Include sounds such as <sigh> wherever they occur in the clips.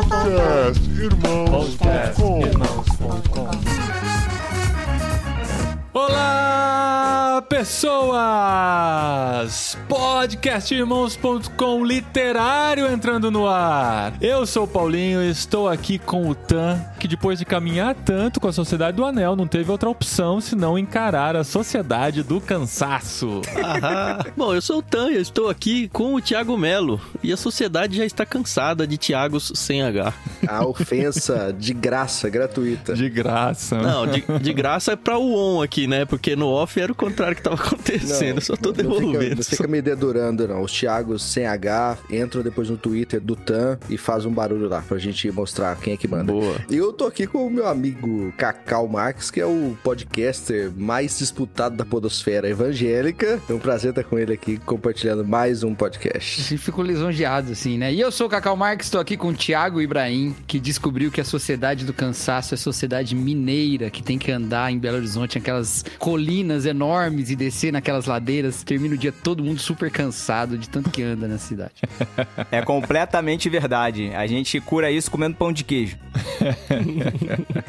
Podcast Irmãos.com Olá, pessoas! Podcastirmãos.com literário entrando no ar. Eu sou o Paulinho e estou aqui com o Tan, que depois de caminhar tanto com a Sociedade do Anel, não teve outra opção senão encarar a Sociedade do Cansaço. <laughs> Bom, eu sou o Tan e eu estou aqui com o Thiago Melo. E a sociedade já está cansada de Thiagos sem H. A ofensa de graça, gratuita. De graça. Não, de, de graça é pra o on aqui, né? Porque no off era o contrário que tava acontecendo. eu só tô Não fica, devolvendo. não fica me dedurando, não. Os Thiagos sem H entram depois no Twitter do Tan e faz um barulho lá pra gente mostrar quem é que manda. Boa. E eu tô aqui com o meu amigo Cacau Marques, que é o podcaster mais disputado da podosfera evangélica. É um prazer estar com ele aqui compartilhando mais um podcast. Fico lisonjeado, assim, né? E eu sou o Cacau Marques, estou aqui com o Thiago Ibrahim, que descobriu que a sociedade do cansaço é a sociedade mineira, que tem que andar em Belo Horizonte, aquelas colinas enormes e descer naquelas ladeiras. Termina o dia todo mundo super cansado de tanto que anda na cidade. É completamente verdade. A gente cura isso comendo pão de queijo.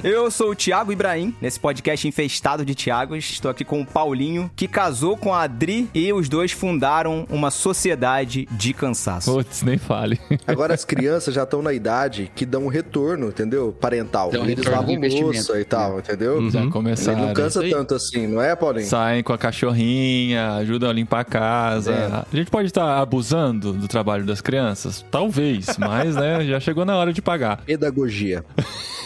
Eu sou o Thiago Ibrahim, nesse podcast infestado de Thiagos. Estou aqui com o Paulinho, que casou com a Adri e os dois fundaram uma sociedade de cansaço. Putz, nem fale. Agora as crianças já estão na idade que dão um retorno, entendeu? Parental. Um Eles lavam louça e tal, entendeu? Já Ele começaram. não cansa tanto assim, não é, Paulinho? Saem com a cachorrinha, ajudam a limpar a casa. É. A gente pode estar abusando do trabalho das crianças? Talvez, <laughs> mas né, já chegou na hora de pagar. Pedagogia.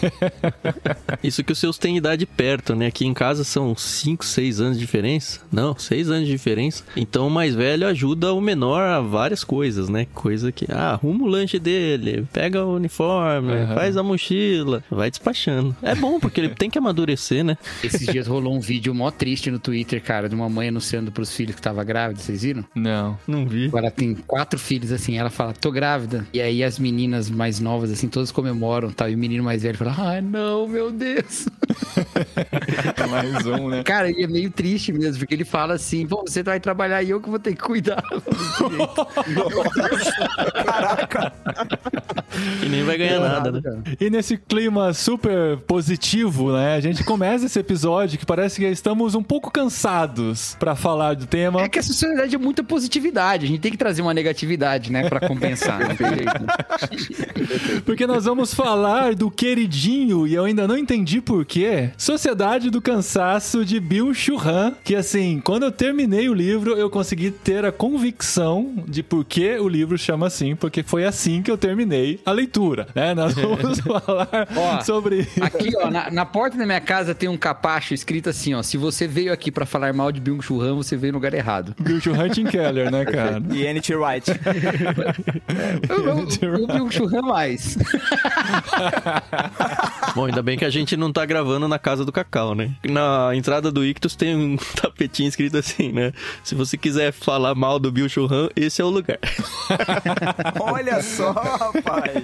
<laughs> Isso que os seus têm idade perto, né? Aqui em casa são 5, 6 anos de diferença. Não, 6 anos de diferença. Então o mais velho ajuda o menor a várias coisas, né? Coisa que, ah, arruma o lanche dele, pega o uniforme, Aham. faz a mochila, vai despachando. É bom, porque ele tem que amadurecer, né? Esses dias rolou um vídeo mó triste no Twitter, cara, de uma mãe anunciando pros filhos que tava grávida, vocês viram? Não. Não vi. Ela tem quatro filhos, assim, ela fala, tô grávida. E aí as meninas mais novas, assim, todas comemoram, tal. E o menino mais velho fala, ai, não, meu Deus. <laughs> Mais um, né? Cara, e é meio triste mesmo, porque ele fala assim, pô, você vai trabalhar e eu que vou ter que cuidar. <laughs> E nem vai ganhar nada, né? E nesse clima super positivo, né? A gente começa esse episódio que parece que estamos um pouco cansados pra falar do tema. É que a sociedade é muita positividade, a gente tem que trazer uma negatividade, né, pra compensar, jeito. né? <laughs> Porque nós vamos falar do queridinho, e eu ainda não entendi porquê, Sociedade do Cansaço de Bill Churran. Que assim, quando eu terminei o livro, eu consegui ter a convicção de por que o livro chama assim, porque foi assim que eu terminei a leitura, né? Nós <laughs> vamos falar Ó, sobre... Aqui, ó, na, na porta da minha casa tem um capacho escrito assim, ó, se você veio aqui pra falar mal de Byung Chul Han, você veio no lugar errado. Bill Churran Tim Keller, né, cara? E N.T. Wright. <laughs> O, Byung Chul Han mais. <laughs> Bom, ainda bem que a gente não tá gravando na casa do Cacau, né? Na entrada do Ictus tem um tapetinho escrito assim, né? Se você quiser falar mal do Bill Churran, esse é o lugar. Olha só, rapaz.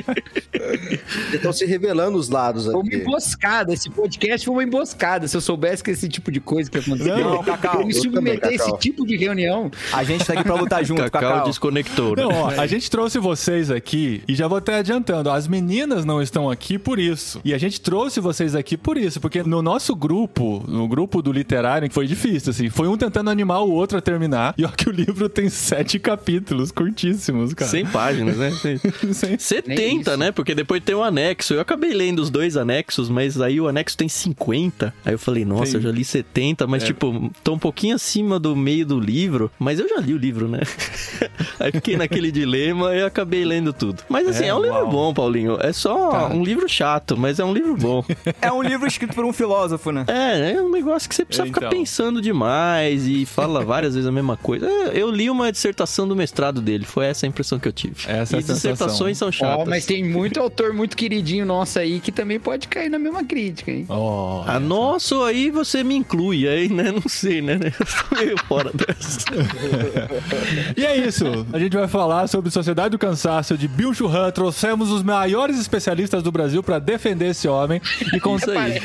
Estão se revelando os lados Foi uma aqui. emboscada, esse podcast foi uma emboscada. Se eu soubesse que esse tipo de coisa que acontecia, Não, Cacau, eu me submeter a esse tipo de reunião. A gente tá aqui pra lutar junto, Cacau, Cacau. desconectou, né? Não, ó, a gente trouxe vocês aqui e já vou até adiantando. As meninas não estão aqui por isso. E a gente trouxe vocês aqui por isso, porque no nosso grupo, no grupo do literário, foi difícil, assim. Foi um tentando animar o outro a terminar. E ó que o livro tem sete capítulos, curtíssimos, cara. 100 páginas, né? <laughs> Sem- 70, isso. né? Porque depois tem um anexo. Eu acabei lendo os dois anexos, mas aí o anexo tem 50. Aí eu falei, nossa, eu já li 70, mas É. tipo, tô um pouquinho acima do meio do livro, mas eu já li o livro, né? <laughs> aí fiquei naquele dilema e acabei lendo tudo. Mas assim, é, É, um livro uau. bom, Paulinho. É só Tá. um livro chato, mas é um livro bom. É um livro escrito por um filósofo, né? É, é um negócio que você precisa ficar Então. pensando demais e fala <laughs> várias vezes a mesma coisa. É, Eu li uma dissertação do mestrado dele, foi essa a impressão que eu tive. Essa é e sensação. dissertações são chatas. Ó, mas tem muito autor muito queridinho nosso aí que também pode cair na mesma crítica, hein? Ó, Ah, nossa, aí você me inclui, aí, né? Não sei, né? <laughs> Eu tô meio fora dessa. <laughs> E é isso. A gente vai falar sobre Sociedade do Cansaço de Bill Churran. Trouxemos os maiores especialistas do Brasil pra defender esse homem. E com... Isso aí.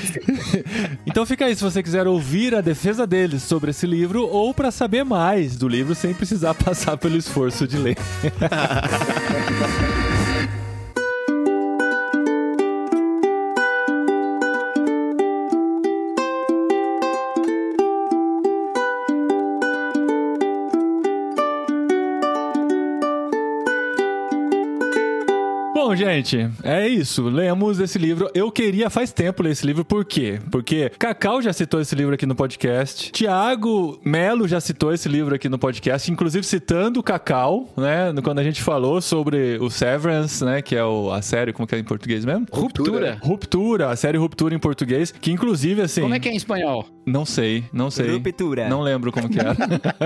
<laughs> então fica aí se você quiser ouvir a defesa deles sobre esse livro ou pra saber mais do livro sem precisar passar pelo esforço de ler. Gente, é isso. Lemos esse livro. Eu queria faz tempo ler esse livro, por quê? Porque Cacau já citou esse livro aqui no podcast. Tiago Melo já citou esse livro aqui no podcast, inclusive citando o Cacau, né? Quando a gente falou sobre o Severance, né? Que é o, a série, como que é em português mesmo? Ruptura. Ruptura, a série Ruptura em português, que inclusive, assim... Como é que é em espanhol? Não sei, não sei. Ruptura. Não lembro como que era.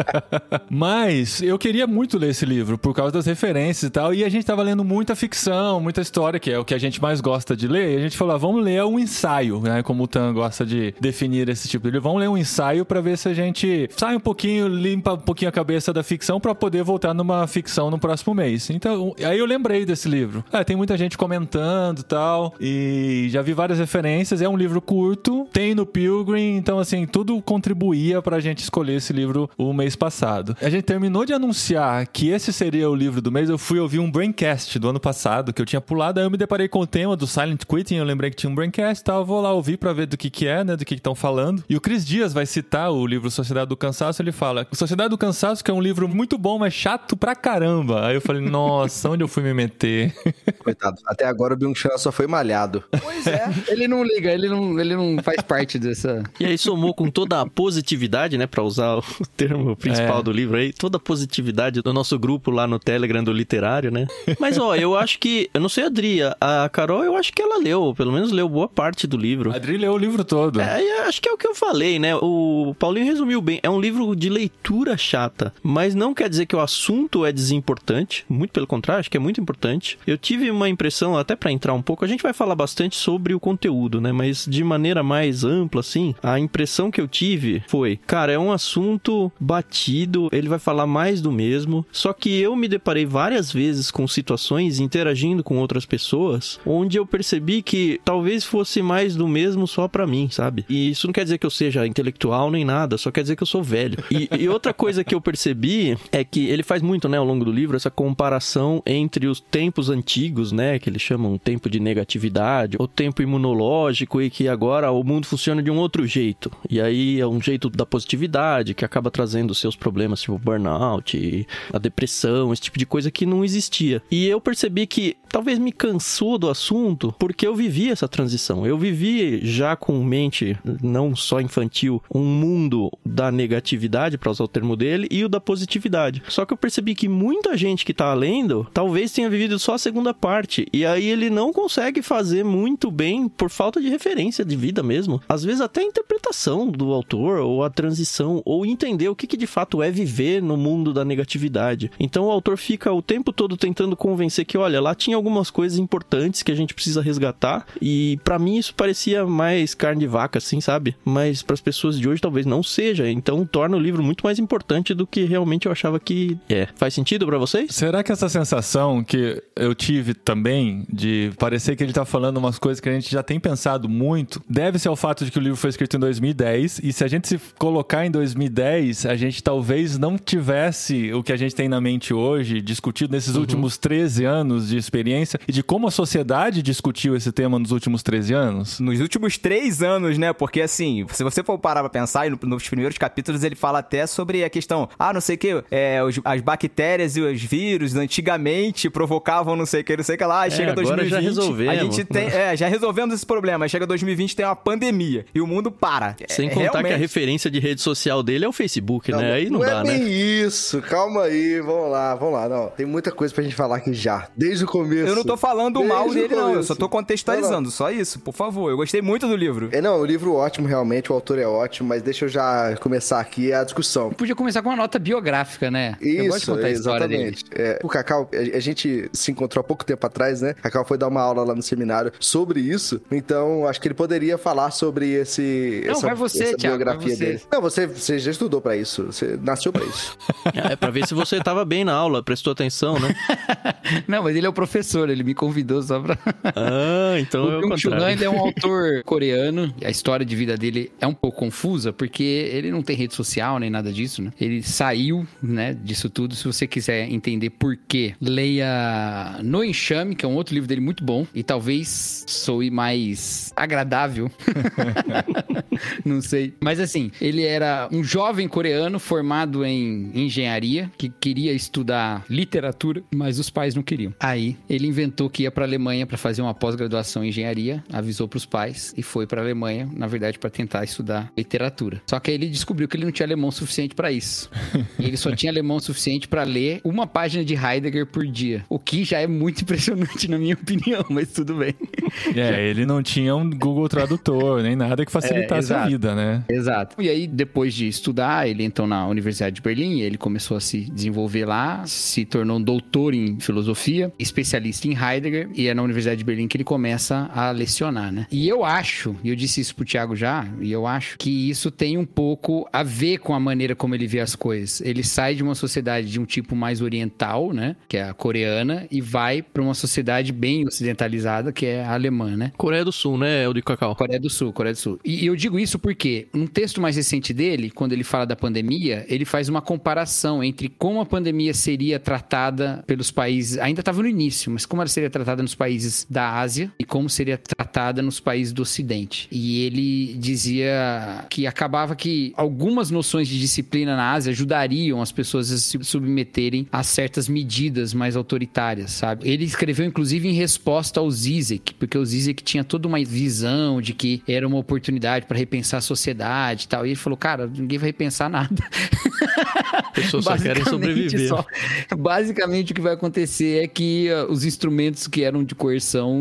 <laughs> Mas eu queria muito ler esse livro por causa das referências e tal. E a gente tava lendo muita ficção, muita história, que é o que a gente mais gosta de ler. E a gente falou, ah, vamos ler um ensaio, né? Como o Tan gosta de definir esse tipo de livro. Vamos ler um ensaio para ver se a gente sai um pouquinho, limpa um pouquinho a cabeça da ficção para poder voltar numa ficção no próximo mês. Então, aí eu lembrei desse livro. Ah, tem muita gente comentando e tal. E já vi várias referências. É um livro curto, tem no Pilgrim. Então, assim, tudo contribuía pra gente escolher esse livro o mês passado. A gente terminou de anunciar que esse seria o livro do mês. Eu fui ouvir um Braincast do ano passado, que eu tinha pulado. Aí eu me deparei com o tema do Silent Quitting. Eu lembrei que tinha um Braincast e tal. Eu vou lá ouvir pra ver do que que é, né? Do que estão falando. E o Cris Dias vai citar o livro Sociedade do Cansaço. Ele fala: Sociedade do Cansaço, que é um livro muito bom, mas chato pra caramba. Aí eu falei: Nossa, onde eu fui me meter? <laughs> Coitado. Até agora o Byung-Chan só foi malhado. Pois é. ele não liga, ele não, ele não faz parte dessa. E aí somou com toda a positividade, né, Pra usar o <laughs> termo principal É. do livro aí, toda a positividade do nosso grupo lá no Telegram do literário, né? Mas ó, eu acho que, eu não sei a Adri, a Carol, eu acho que ela leu, pelo menos leu boa parte do livro. A Adri leu o livro todo. É, acho que é o que eu falei, né? O Paulinho resumiu bem. É um livro de leitura chata, mas não quer dizer que o assunto é desimportante. Muito pelo contrário, acho que é muito importante. Eu tive uma impressão, até pra entrar um pouco, a gente vai falar bastante sobre o conteúdo, né? Mas de maneira mais ampla, assim, a impressão que eu tive foi, cara, é um assunto batido, ele vai falar mais do mesmo. Só que eu me deparei várias vezes com situações interagindo com outras pessoas, onde eu percebi que talvez fosse mais do mesmo só pra mim, sabe? E isso não quer dizer que eu seja intelectual nem nada, só quer dizer que eu sou velho. E, e outra coisa que eu percebi é que ele faz muito, né, ao longo do livro, essa comparação entre os tempos antigos, né, que eles chamam tempo de negatividade, o tempo imunológico e que agora o mundo funciona de um outro jeito. E aí é um jeito da positividade que acaba trazendo seus problemas, tipo burnout, a depressão, esse tipo de coisa que não existia. E eu percebi que talvez me cansou do assunto porque eu vivi essa transição. Eu vivi já com mente não só infantil, um mundo da negatividade, para usar o termo dele, e o da positividade. Só que eu percebi que muita gente que tá lendo talvez tenha vivido só a segunda parte. E aí ele não consegue fazer muito bem por falta de referência de vida mesmo. Às vezes até a interpretação do autor, ou a transição, ou entender o que, que de fato é viver no mundo da negatividade. Então o autor fica o tempo todo tentando convencer que, olha, lá tinha algumas coisas importantes que a gente precisa resgatar. E para mim isso parecia mais carne de vaca, assim, sabe? Mas para as pessoas de hoje talvez não seja. Então torna o livro muito mais importante do que realmente eu achava que é. Faz sentido para vocês? Será que essa sensação que eu tive também de parecer que ele tá falando umas coisas que a gente já tem pensado muito, deve ser ao fato de que o livro foi escrito em 2010 e se a gente se colocar em 2010, a gente talvez não tivesse o que a gente tem na mente hoje discutido nesses últimos 13 anos de experiência e de como a sociedade discutiu esse tema nos últimos 13 anos. Nos últimos três anos, né? Porque assim, se você for parar pra pensar, e no- nos primeiros capítulos ele fala até sobre a questão, ah, não sei o que, é, os- as bactérias e os vírus antigamente provocavam não sei o que, não sei o que lá, aí É, chega agora 2020, já resolvemos. a gente tem, é, já resolvemos esse problema, aí chega 2020 tem uma pandemia e o mundo para. Sem É, contar que a realmente. referência de rede social dele é o Facebook, né? Aí não, é dá, bem né? isso, calma aí, vamos lá, vamos lá. Não, tem muita coisa pra gente falar aqui já, desde o começo. Eu não tô falando Desde mal o dele, não. Eu só tô contextualizando, Não, não. só isso, por favor. Eu gostei muito do livro. É, não, o livro ótimo, realmente, o autor é ótimo, mas deixa eu já começar aqui a discussão. Podia começar com uma nota biográfica, né? Eu gosto de Isso, contar a história dele. exatamente. É, o Cacau, a, gente se encontrou há pouco tempo atrás, né? Cacau foi dar uma aula lá no seminário sobre isso, então acho que ele poderia falar sobre esse Não, essa, vai você, essa Thiago, biografia vai você. dele. Não, você, você já estudou pra isso, você nasceu pra isso. É pra ver se você tava bem na aula, prestou atenção, né? <laughs> Não, mas ele é o professor, ele me convidou só pra. Ah, então <laughs> é o o Byung-Chul Han ele é um <laughs> autor coreano. A história de vida dele é um pouco confusa, porque ele não tem rede social nem nada disso, né? Ele saiu, né, disso tudo. Se você quiser entender por quê, leia No Enxame, que é um outro livro dele muito bom. E talvez soe mais agradável. <laughs> não sei. Mas assim, ele era um jovem coreano formado em engenharia, que queria estudar literatura, mas os pais não queriam. Aí ele ele inventou que ia para Alemanha para fazer uma pós-graduação em engenharia, avisou para os pais e foi para Alemanha, na verdade, para tentar estudar literatura. Só que aí ele descobriu que ele não tinha alemão suficiente para isso. e ele só tinha alemão suficiente para ler uma página de Heidegger por dia, o que já é muito impressionante na minha opinião, mas tudo bem. É, ele não tinha um Google Tradutor, nem nada que facilitasse É, a vida, né? Exato. E aí, depois de estudar, ele entrou na Universidade de Berlim, ele começou a se desenvolver lá, se tornou um doutor em filosofia, especialista em Heidegger, e é na Universidade de Berlim que ele começa a lecionar, né? E eu acho, e eu disse isso pro Thiago já, e eu acho que isso tem um pouco a ver com a maneira como ele vê as coisas. Ele sai de uma sociedade de um tipo mais oriental, né, que é a coreana, e vai para uma sociedade bem ocidentalizada, que é a alemã, né? Coreia do Sul, né, o de Cacau? Coreia do Sul, Coreia do Sul. E eu digo isso porque, num texto mais recente dele, quando ele fala da pandemia, ele faz uma comparação entre como a pandemia seria tratada pelos países, ainda estava no início, mas como ela seria tratada nos países da Ásia e como seria tratada nos países do Ocidente. E ele dizia que acabava que algumas noções de disciplina na Ásia ajudariam as pessoas a se submeterem a certas medidas mais autoritárias, sabe? Ele escreveu, inclusive, em resposta ao Zizek, porque o Zizek tinha toda uma visão de que era uma oportunidade para repensar a sociedade e tal. E ele falou, cara, ninguém vai repensar nada. As pessoas só querem sobreviver. só- basicamente, o que vai acontecer é que uh, os instrumentos que eram de coerção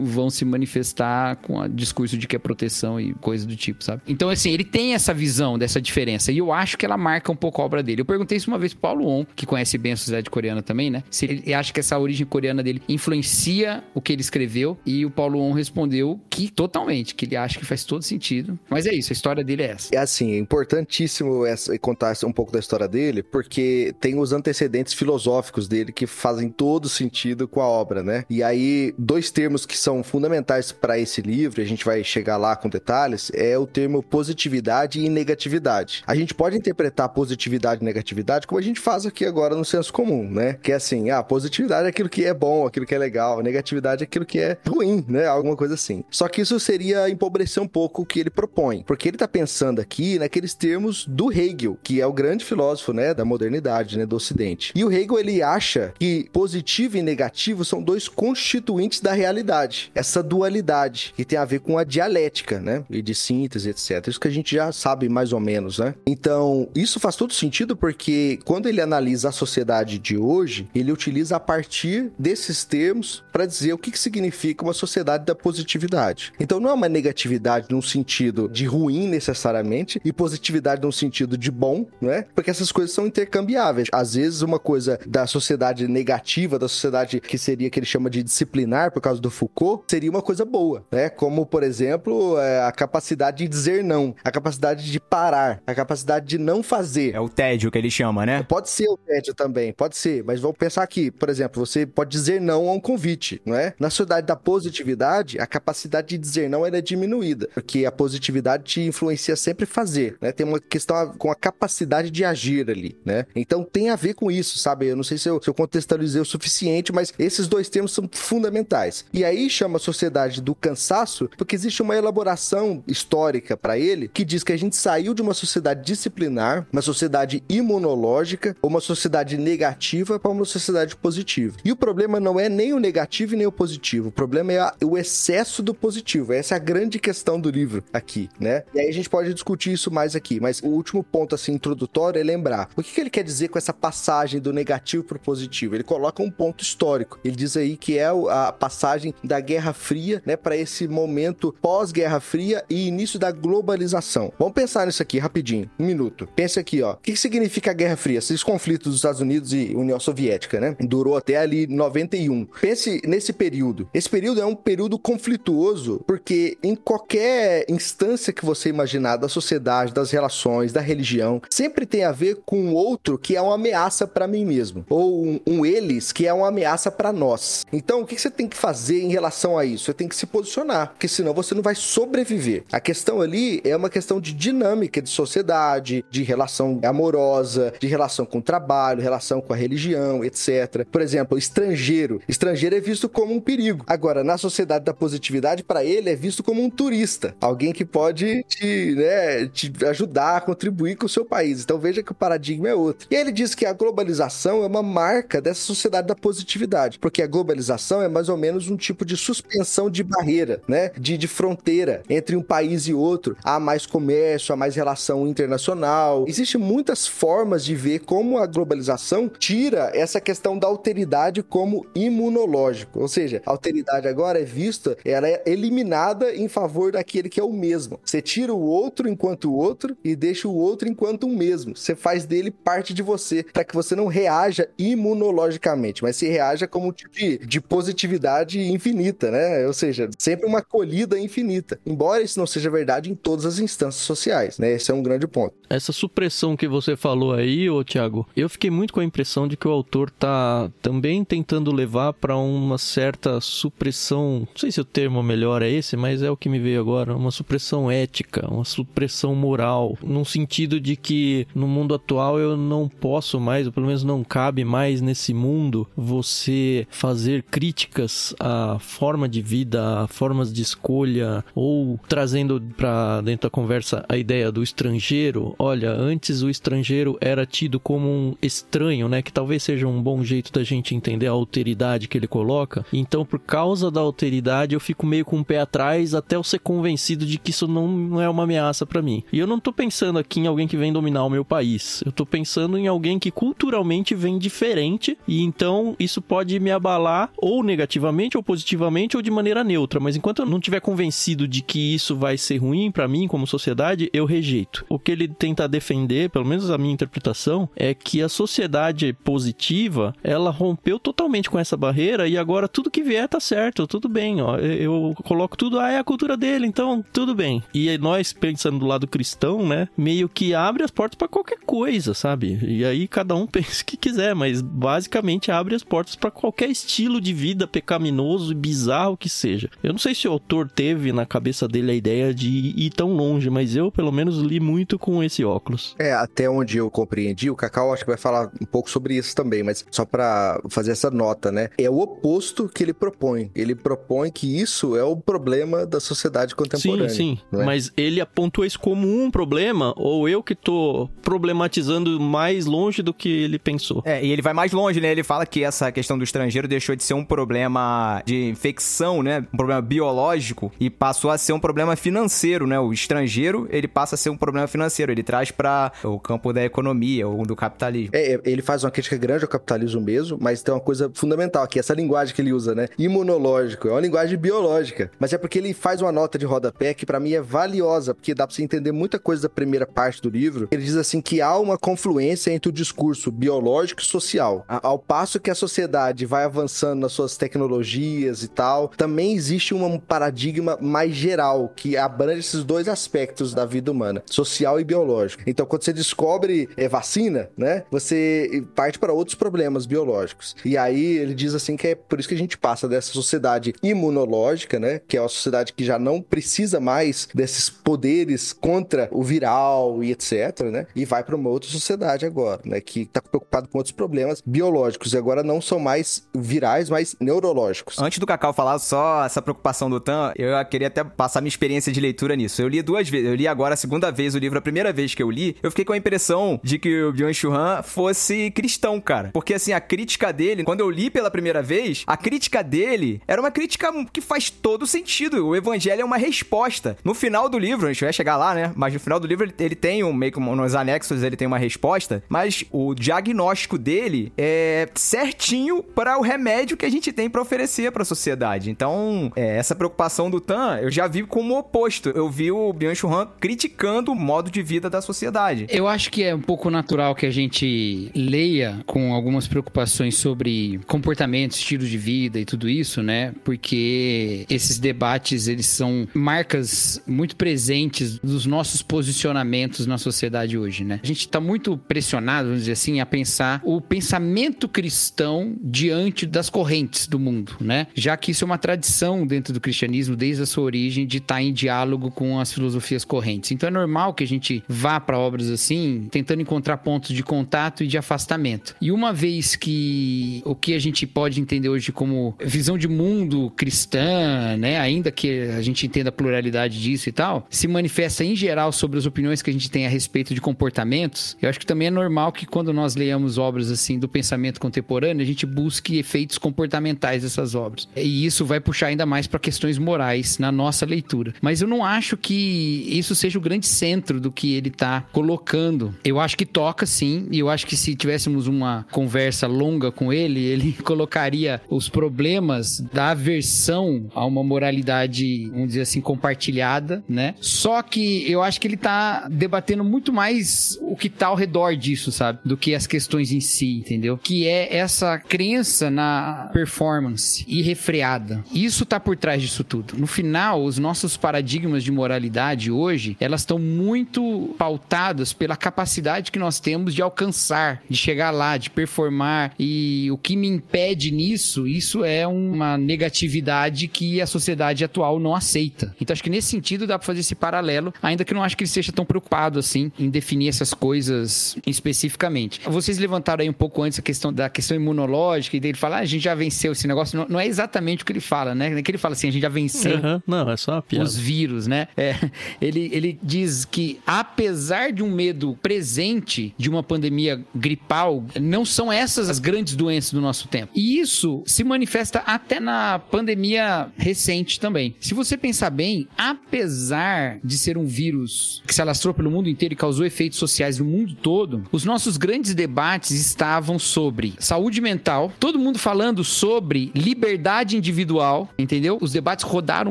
vão se manifestar com o discurso de que é proteção e coisa do tipo, sabe? Então, assim, ele tem essa visão dessa diferença. E eu acho que ela marca um pouco a obra dele. Eu perguntei isso uma vez pro Paulo On, que conhece bem a sociedade coreana também, né? Se ele acha que essa origem coreana dele influencia o que ele escreveu. E o Paulo On respondeu que totalmente, que ele acha que faz todo sentido. Mas é isso, a história dele é essa. É assim, é importantíssimo essa, contar um pouco da história dele, porque tem os antecedentes filosóficos dele que fazem todo sentido com a obra, né? E aí, dois termos que são fundamentais para esse livro, a gente vai chegar lá com detalhes, é o termo positividade e negatividade. A gente pode interpretar positividade e negatividade como a gente faz aqui agora no senso comum, né? Que é assim, ah, positividade é aquilo que é bom, aquilo que é legal, negatividade é aquilo que é ruim, né? Alguma coisa assim. Só que isso seria empobrecer um pouco o que ele propõe, porque ele tá pensando aqui naqueles termos do Hegel, que é o grande filósofo, né, da modernidade, né, do ocidente. E o Hegel ele acha que positivo e negativo são dois constituintes da realidade, essa dualidade que tem a ver com a dialética, né, e de síntese, etc. Isso que a gente já sabe mais ou menos, né? Então, isso faz todo sentido porque quando ele analisa a sociedade de hoje, ele utiliza a partir desses termos para dizer o que, que significa uma sociedade da positividade. Então, não é uma negatividade num sentido de ruim necessariamente e positividade num sentido de bom, né? Porque essas coisas são intercambiáveis. Às vezes, uma coisa da sociedade negativa, da sociedade que seria que ele chama de disciplinar por causa do Foucault, seria uma coisa boa, né? Como, por exemplo, é, a capacidade de dizer não, a capacidade de parar, a capacidade de não fazer. É o tédio que ele chama, né? Pode ser o tédio também, pode ser, mas vamos pensar aqui, por exemplo, você pode dizer não a um convite, não é? Na sociedade da positividade, a capacidade de dizer não é diminuída, porque a positividade te influencia sempre a fazer, né? Tem uma questão com a capacidade de agir ali, né? Então tem a ver com isso, sabe? Eu não sei se eu, se eu contextualizei o suficiente, mas esses dois termos são fundamentais. E aí chama a sociedade do cansaço, porque existe uma elaboração histórica para ele que diz que a gente saiu de uma sociedade disciplinar, uma sociedade imunológica, uma sociedade negativa para uma sociedade positiva. E o problema não é nem o negativo e nem o positivo, o problema é o excesso do positivo. Essa é a grande questão do livro aqui, né? E aí a gente pode discutir isso mais aqui, mas o último ponto assim introdutório é lembrar o que, que ele quer dizer com essa passagem do negativo para o positivo. Ele coloca um ponto histórico. Ele diz aí que é a passagem da Guerra Fria, né, para esse momento pós-Guerra Fria e início da globalização. Vamos pensar nisso aqui rapidinho, um minuto. Pense aqui, ó. O que, significa a Guerra Fria? Esses conflitos dos Estados Unidos e União Soviética, né? Durou até ali 91. Pense nesse período. Esse período é um período conflituoso porque em qualquer instância que você imaginar da sociedade, das relações, da religião, sempre tem a ver com outro que é uma ameaça para mim mesmo, ou um, um eles que é uma ameaça para nós. Então, o que você tem que fazer em relação a isso? Você tem que se posicionar, porque senão você não vai sobreviver. A questão ali é uma questão de dinâmica de sociedade, de relação amorosa, de relação com o trabalho, relação com a religião, etc. Por exemplo, estrangeiro. Estrangeiro é visto como um perigo. Agora, na sociedade da positividade, para ele é visto como um turista, alguém que pode te, né, te ajudar contribuir com o seu país. Então veja que o paradigma é outro. E ele diz que a globalização é uma marca dessa sociedade da positividade, porque a globalização é mais ou menos um tipo de suspensão de barreira, né? De, de fronteira entre um país e outro. Há mais comércio, há mais relação internacional. Existem muitas formas de ver como a globalização tira essa questão da alteridade como imunológico. Ou seja, a alteridade agora é vista, ela é eliminada em favor daquele que é o mesmo. Você tira o outro enquanto o outro e deixa o outro enquanto o mesmo. Você faz dele parte de você, para que você não reaja imunologicamente, mas se reaja como um tipo de, de positividade infinita, né? Ou seja, sempre uma acolhida infinita. Embora isso não seja verdade em todas as instâncias sociais, né? Esse é um grande ponto. Essa supressão que você falou aí, ô Thiago, eu fiquei muito com a impressão de que o autor tá também tentando levar para uma certa supressão, não sei se o termo melhor é esse, mas é o que me veio agora, uma supressão ética, uma supressão moral, num sentido de que no mundo atual eu não posso mais, ou pelo menos não cabe mais nesse mundo você fazer críticas à forma de vida, a formas de escolha, ou trazendo para dentro da conversa a ideia do estrangeiro. Olha, antes o estrangeiro era tido como um estranho, né? Que talvez seja um bom jeito da gente entender a alteridade que ele coloca. Então, por causa da alteridade, eu fico meio com o um pé atrás até eu ser convencido de que isso não, não é uma ameaça para mim. E eu não tô pensando aqui em alguém que vem dominar o meu país. Eu tô pensando em alguém que culturalmente vem diferente e então isso pode me abalar ou negativamente ou positivamente ou de maneira neutra. Mas enquanto eu não tiver convencido de que isso vai ser ruim para mim como sociedade, eu rejeito. O que ele tenta defender, pelo menos a minha interpretação, é que a sociedade positiva, ela rompeu totalmente com essa barreira e agora tudo que vier tá certo, tudo bem, ó. Eu coloco tudo, ah, é a cultura dele, então tudo bem. E nós, pensando do lado cristão, né, meio que abre as portas para qualquer coisa, sabe? E aí cada um <laughs> pensa o que quiser, mas basicamente abre as portas para qualquer estilo de vida pecaminoso e bizarro que seja. Eu não sei se o autor teve na cabeça dele a ideia de ir tão longe, mas eu pelo menos li muito com esse óculos. É, até onde eu compreendi, o Cacau acho que vai falar um pouco sobre isso também, mas só para fazer essa nota, né? É o oposto que ele propõe. Ele propõe que isso é o problema da sociedade contemporânea. Sim, sim. É? Mas ele apontou isso como um problema, ou eu que tô problematizando mais longe do que ele pensou? É, e ele vai mais longe, né? Ele fala que essa questão do estrangeiro deixou de ser um problema de infecção, né? Um problema biológico e passou a ser um problema financeiro, né? O estrangeiro, ele passa a ser um problema financeiro. Ele traz para o campo da economia ou do capitalismo. É, ele faz uma crítica grande ao capitalismo mesmo, mas tem uma coisa fundamental aqui, essa linguagem que ele usa, né? Imunológico, é uma linguagem biológica. Mas é porque ele faz uma nota de rodapé que para mim é valiosa, porque dá pra você entender muita coisa da primeira parte do livro. Ele diz assim que há uma confluência entre o discurso biológico e social. Ao passo que a sociedade vai avançando nas suas tecnologias e tal, também existe um paradigma mais geral que abrange esses dois aspectos da vida humana, social e biológico. Então, quando você descobre é, vacina, né, você parte para outros problemas biológicos. E aí ele diz assim que é por isso que a gente passa dessa sociedade imunológica, né, que é uma sociedade que já não precisa mais desses poderes contra o viral e etc, né, e vai para uma outra sociedade agora, né, que está preocupado com outros problemas biológicos e agora não são mais virais, mas neurológicos. Antes do Cacau falar só essa preocupação do Tan, eu queria até passar minha experiência de leitura nisso. Eu li duas vezes, eu li agora a segunda vez o livro, a primeira vez que eu li, eu fiquei com a impressão de que o Byung-Chul Han fosse cristão, cara. Porque assim, a crítica dele, quando eu li pela primeira vez, a crítica dele era uma crítica que faz todo sentido. O evangelho é uma resposta. No final do livro, a gente vai chegar lá, né? Mas no final do livro ele tem um meio que nos anexos ele tem uma resposta, mas o diagnóstico dele é certinho para o remédio que a gente tem para oferecer para a sociedade. Então, é, essa preocupação do Tan, eu já vi como oposto. Eu vi o Byung-Chul Han criticando o modo de vida da sociedade. Eu acho que é um pouco natural que a gente leia com algumas preocupações sobre comportamento, estilo de vida e tudo isso, né? Porque esses debates, eles são marcas muito presentes dos nossos posicionamentos na sociedade hoje, né? A gente está muito pressionado, vamos dizer assim, a pensar o pensamento cristão diante das correntes do mundo, né? Já que isso é uma tradição dentro do cristianismo desde a sua origem de estar tá em diálogo com as filosofias correntes. Então é normal que a gente vá para obras assim, tentando encontrar pontos de contato e de afastamento. E uma vez que o que a gente pode entender hoje como visão de mundo cristã, né, ainda que a gente entenda a pluralidade disso e tal, se manifesta em geral sobre as opiniões que a gente tem a respeito de comportamentos. Eu acho que também é normal que quando nós leamos obras assim do pensamento contemporâneo, a gente busque efeitos comportamentais dessas obras. E isso vai puxar ainda mais para questões morais na nossa leitura. Mas eu não acho que isso seja o grande centro do que ele está colocando. Eu acho que toca sim, e eu acho que se tivéssemos uma conversa longa com ele, ele <laughs> colocaria os problemas da aversão a uma moralidade, vamos dizer assim, compartilhada, né? Só que eu acho que ele tá debatendo muito mais o que tá ao redor disso, sabe? Do que as questões em si, entendeu? Que é essa crença na performance irrefreada. Isso tá por trás disso tudo. No final, os nossos paradigmas de moralidade hoje, elas estão muito pautadas pela capacidade que nós temos de alcançar, de chegar lá, de performar. E o que me impede nisso, isso é uma negatividade que a sociedade atual não aceita. Então acho que nesse sentido dá para fazer esse paralelo, ainda que não acho que ele esteja tão preocupado assim em definir essas coisas especificamente. Vocês levantaram aí um pouco antes a questão da questão imunológica e dele falar, ah, a gente já venceu esse negócio. Não, não, é exatamente o que ele fala, né? Que ele fala assim, a gente já venceu uhum. não, é só uma piada. os vírus, né? É, ele, ele diz que apesar de um medo presente de uma pandemia gripal, não são essas as grandes doenças do nosso tempo. E isso se manifesta até na pandemia recente também. Se você pensar bem, apesar de ser um vírus que se alastrou pelo mundo inteiro e causou efeitos sociais no mundo todo, os nossos grandes debates estavam sobre saúde mental, todo mundo falando sobre liberdade individual, entendeu? Os debates rodaram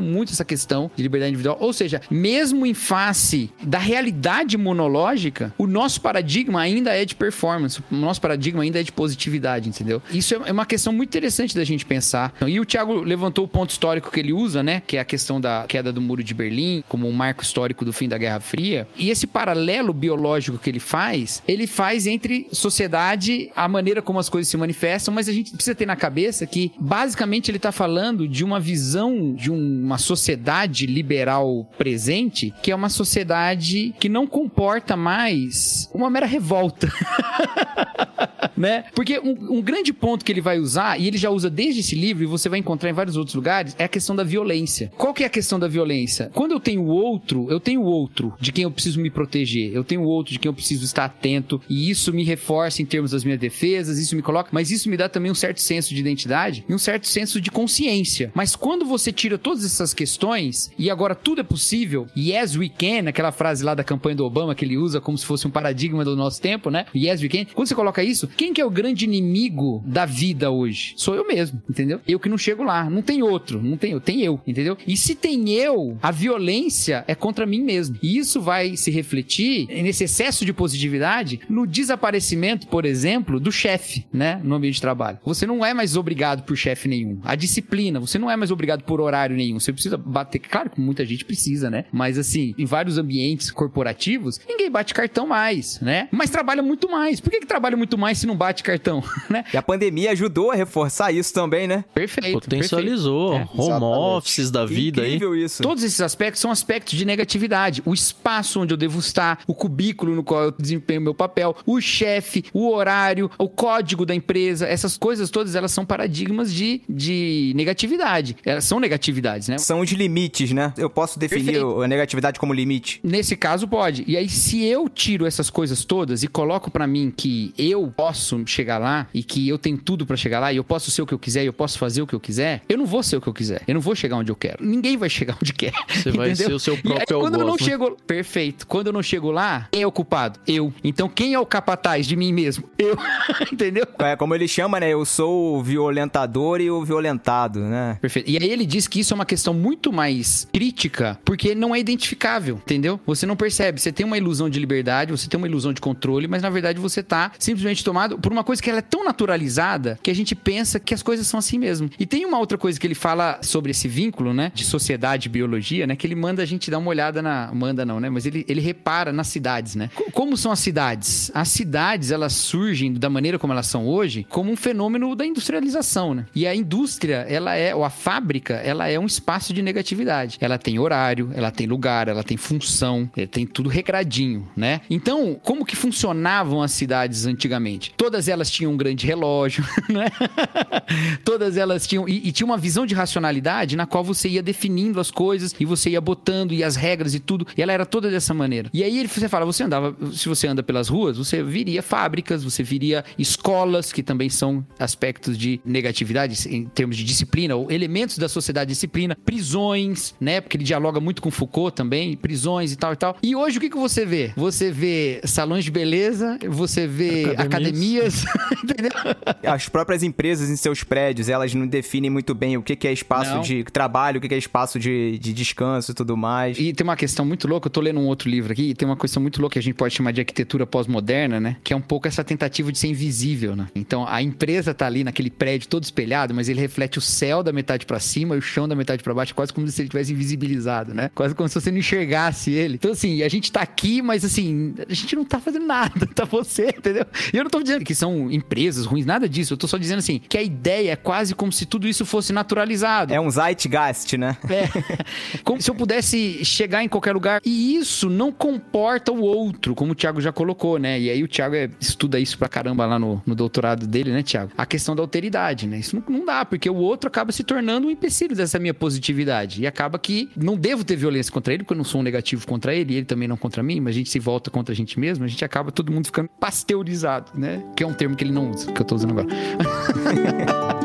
muito essa questão de liberdade individual, ou seja, mesmo em face da realidade imunológica, o nosso paradigma ainda é de performance, o nosso paradigma ainda é de positividade, entendeu? Isso é uma questão muito interessante da gente pensar. E o Thiago levantou o ponto histórico que ele usa, né? Que é a questão da queda do muro de Berlim, como um marco histórico do fim da Guerra Fria. E esse paralelo biológico que ele faz, ele faz entre sociedade, a maneira como as coisas se manifestam, mas a gente precisa ter na cabeça que, basicamente, ele está falando de uma visão de uma sociedade liberal presente, que é uma sociedade que não comporta mais uma mera revolta. <laughs> né? Porque um, um grande ponto que ele vai usar, e ele já usa desde esse livro, e você vai encontrar em vários outros lugares, é a questão da violência. Qual que é a questão da violência? Quando eu tenho outro, eu tenho outro de quem eu preciso me proteger, eu tenho outro de quem eu preciso estar atento, e isso me reforça em termos das minhas defesas, isso me coloca, mas isso me dá também um certo senso de identidade e um certo senso de consciência. Mas quando você tira todas essas questões, e agora tudo é possível, yes we can, aquela frase lá da campanha do Obama que ele usa como se fosse um paradigma do nosso tempo, né? Yes we can. Quando você coloca isso, quem que é o grande inimigo da vida hoje? Sou eu mesmo, entendeu? Eu que não chego lá, não tem outro, não tem, tem eu, entendeu? E se tem eu, a violência é contra mim mesmo. E isso vai se refletir nesse excesso de positividade no desaparecimento, por exemplo, do chefe, né, no ambiente de trabalho. Você não é mais obrigado por chefe nenhum. A disciplina, você não é mais obrigado por horário nenhum. Você precisa bater, claro que muita gente precisa, né? Mas assim, em vários ambientes corporativos, ninguém bate cartão mais, né? Mas trabalha muito mais. Por que, que trabalha muito mais se não bate cartão, <laughs> né? E a pandemia ajudou a reforçar isso também, né? Perfeito. Potencializou. Perfeito. É, home offices da vida Incrível aí. isso. Todos esses aspectos são aspectos de negatividade. O espaço onde eu devo estar, o cubículo no qual eu desempenho meu papel, o chefe, o horário, o código da empresa, essas coisas todas elas são paradigmas de, de negatividade. Elas são negatividades, né? São os limites, né? Eu posso definir Perfeito. a negatividade como limite. Nesse caso pode. E aí se eu tiro essas coisas todas e coloco para mim que eu posso chegar lá e que eu tenho tudo para chegar lá e eu posso ser o que eu quiser e eu posso fazer o que eu quiser, eu não vou ser o que eu quiser. Eu não vou chegar onde eu quero. Ninguém vai chegar onde quer. Você vai ser o seu próprio e aí, quando eu não né? chego, perfeito. Quando eu não chego lá, quem é o culpado? Eu. Então quem é o capataz de mim mesmo? Eu. <laughs> Entendeu? É como ele chama, né? Eu sou o violentador e o violentado, né? Perfeito. E aí ele diz que isso é uma questão muito mais crítica, porque não é identificável, entendeu? Você não percebe. Você tem uma ilusão de liberdade, você tem uma ilusão de controle, mas na verdade você tá simplesmente tomado por uma coisa que ela é tão naturalizada que a gente pensa que as coisas são assim mesmo. E tem uma outra coisa que ele fala sobre esse vínculo, né? De sociedade e biologia, né? Que ele manda a gente dar uma olhada na. Manda não, né? Mas ele, ele repara nas cidades, né? Como são as cidades? As cidades, elas surgem da maneira como elas são hoje, como um fenômeno da industrialização, né? E a indústria, ela é, ou a fábrica, ela é um espaço de negatividade. Ela tem horário, ela tem lugar, ela tem função, tem tudo regradinho, né? Então, como que funcionavam as cidades antigamente? todas elas tinham um grande relógio, <laughs> né? todas elas tinham. E, e tinha uma visão de racionalidade na qual você ia definindo as coisas e você ia botando e as regras e tudo. E ela era toda dessa maneira. E aí você fala, você andava, se você anda pelas ruas, você viria fábricas, você viria escolas, que também são aspectos de negatividade em termos de disciplina, ou elementos da sociedade de disciplina, prisões, né? Porque ele dialoga muito com Foucault também, prisões e tal e tal. E hoje o que, que você vê? Você vê salões de beleza, você vê academias, Academias. <laughs> entendeu? As próprias empresas em seus prédios, elas não definem muito bem o que que é espaço Não. de trabalho, o que que é espaço de, de descanso e tudo mais. E tem uma questão muito louca, eu tô lendo um outro livro aqui, e tem uma questão muito louca que a gente pode chamar de arquitetura pós-moderna, né? Que é um pouco essa tentativa de ser invisível, né? Então a empresa tá ali naquele prédio todo espelhado, mas ele reflete o céu da metade pra cima e o chão da metade pra baixo, quase como se ele tivesse invisibilizado, né? Quase como se você não enxergasse ele. Então assim, a gente tá aqui, mas assim, a gente não tá fazendo nada, <laughs> tá você, entendeu? E eu não tô dizendo que são empresas ruins, nada disso, eu tô só dizendo assim, que a ideia é quase como se tudo isso fosse naturalizado. É um zeitgeist, né? É. <laughs> Como se eu pudesse chegar em qualquer lugar. E isso não comporta o outro, como o Thiago já colocou, né? E aí o Thiago é- estuda isso pra caramba lá no, no doutorado dele, né, Thiago? A questão da alteridade, né? Isso não, não dá, porque o outro acaba se tornando um empecilho dessa minha positividade. E acaba que não devo ter violência contra ele, porque eu não sou um negativo contra ele, e ele também não contra mim, mas a gente se volta contra a gente mesmo, a gente acaba todo mundo ficando pasteurizado, né? Que é um termo que ele não usa, que eu tô usando agora. <laughs>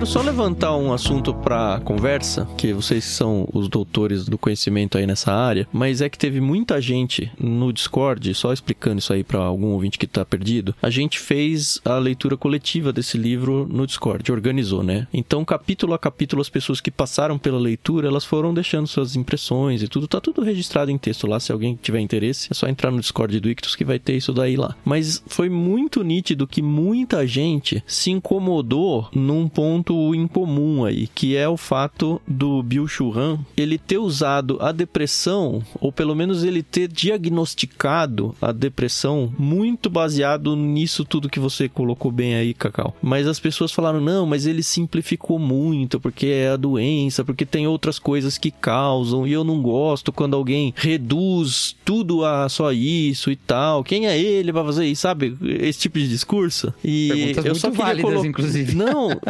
quero só levantar um assunto pra conversa, que vocês são os doutores do conhecimento aí nessa área, mas é que teve muita gente no Discord, só explicando isso aí pra algum ouvinte que tá perdido. A gente fez a leitura coletiva desse livro no Discord, organizou, né? Então, capítulo a capítulo, as pessoas que passaram pela leitura, elas foram deixando suas impressões e tudo, tá tudo registrado em texto lá, se alguém tiver interesse, é só entrar no Discord do Ictus que vai ter isso daí lá. Mas foi muito nítido que muita gente se incomodou num ponto incomum aí, que é o fato do Bill Churran ele ter usado a depressão, ou pelo menos ele ter diagnosticado a depressão muito baseado nisso tudo que você colocou bem aí, Cacau. Mas as pessoas falaram, não, mas ele simplificou muito, porque é a doença, porque tem outras coisas que causam, e eu não gosto quando alguém reduz tudo a só isso e tal. Quem é ele pra fazer isso, sabe? Esse tipo de discurso. E Perguntas eu só válidas, colo- inclusive. Não, <laughs>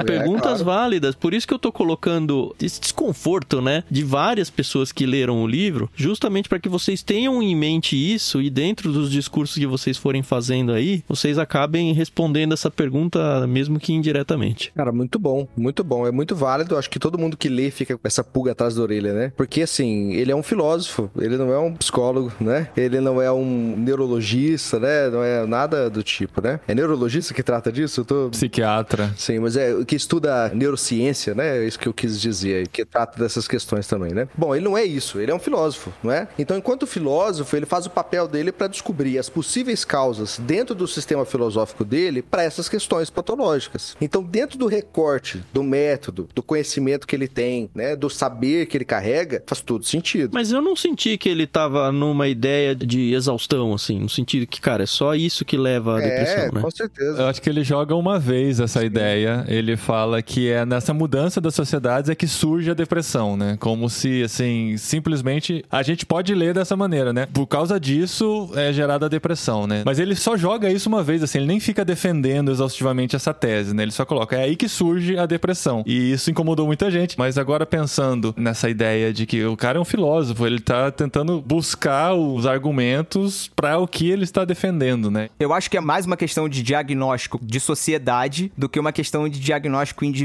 perguntas claro. válidas. Por isso que eu tô colocando esse desconforto, né, de várias pessoas que leram o livro, justamente para que vocês tenham em mente isso e dentro dos discursos que vocês forem fazendo aí, vocês acabem respondendo essa pergunta mesmo que indiretamente. Cara, muito bom, muito bom. É muito válido. Acho que todo mundo que lê fica com essa pulga atrás da orelha, né? Porque, assim, ele é um filósofo, ele não é um psicólogo, né? Ele não é um neurologista, né? Não é nada do tipo, né? É neurologista que trata disso? Eu tô. Psiquiatra. Sim, mas é o que estuda neurociência, né? É isso que eu quis dizer, aí, que trata dessas questões também, né? Bom, ele não é isso, ele é um filósofo, não é? Então, enquanto filósofo, ele faz o papel dele para descobrir as possíveis causas dentro do sistema filosófico dele para essas questões patológicas. Então, dentro do recorte, do método, do conhecimento que ele tem, né, do saber que ele carrega, faz todo sentido. Mas eu não senti que ele tava numa ideia de exaustão, assim, no sentido que, cara, é só isso que leva à é, depressão, né? com certeza. Eu acho que ele joga uma vez essa ideia. Ele fala que é nessa mudança das sociedades é que surge a depressão, né? Como se, assim, simplesmente a gente pode ler dessa maneira, né? Por causa disso é gerada a depressão, né? Mas ele só joga isso uma vez, assim, ele nem fica defendendo exaustivamente essa tese, né? Ele só coloca, é aí que surge a depressão. E isso incomodou muita gente. Mas agora pensando nessa ideia de que o cara é um filósofo, ele tá tentando buscar os argumentos para o que ele está defendendo, né? Eu acho que é mais uma questão de diagnóstico de sociedade do que uma questão de diagnóstico individual.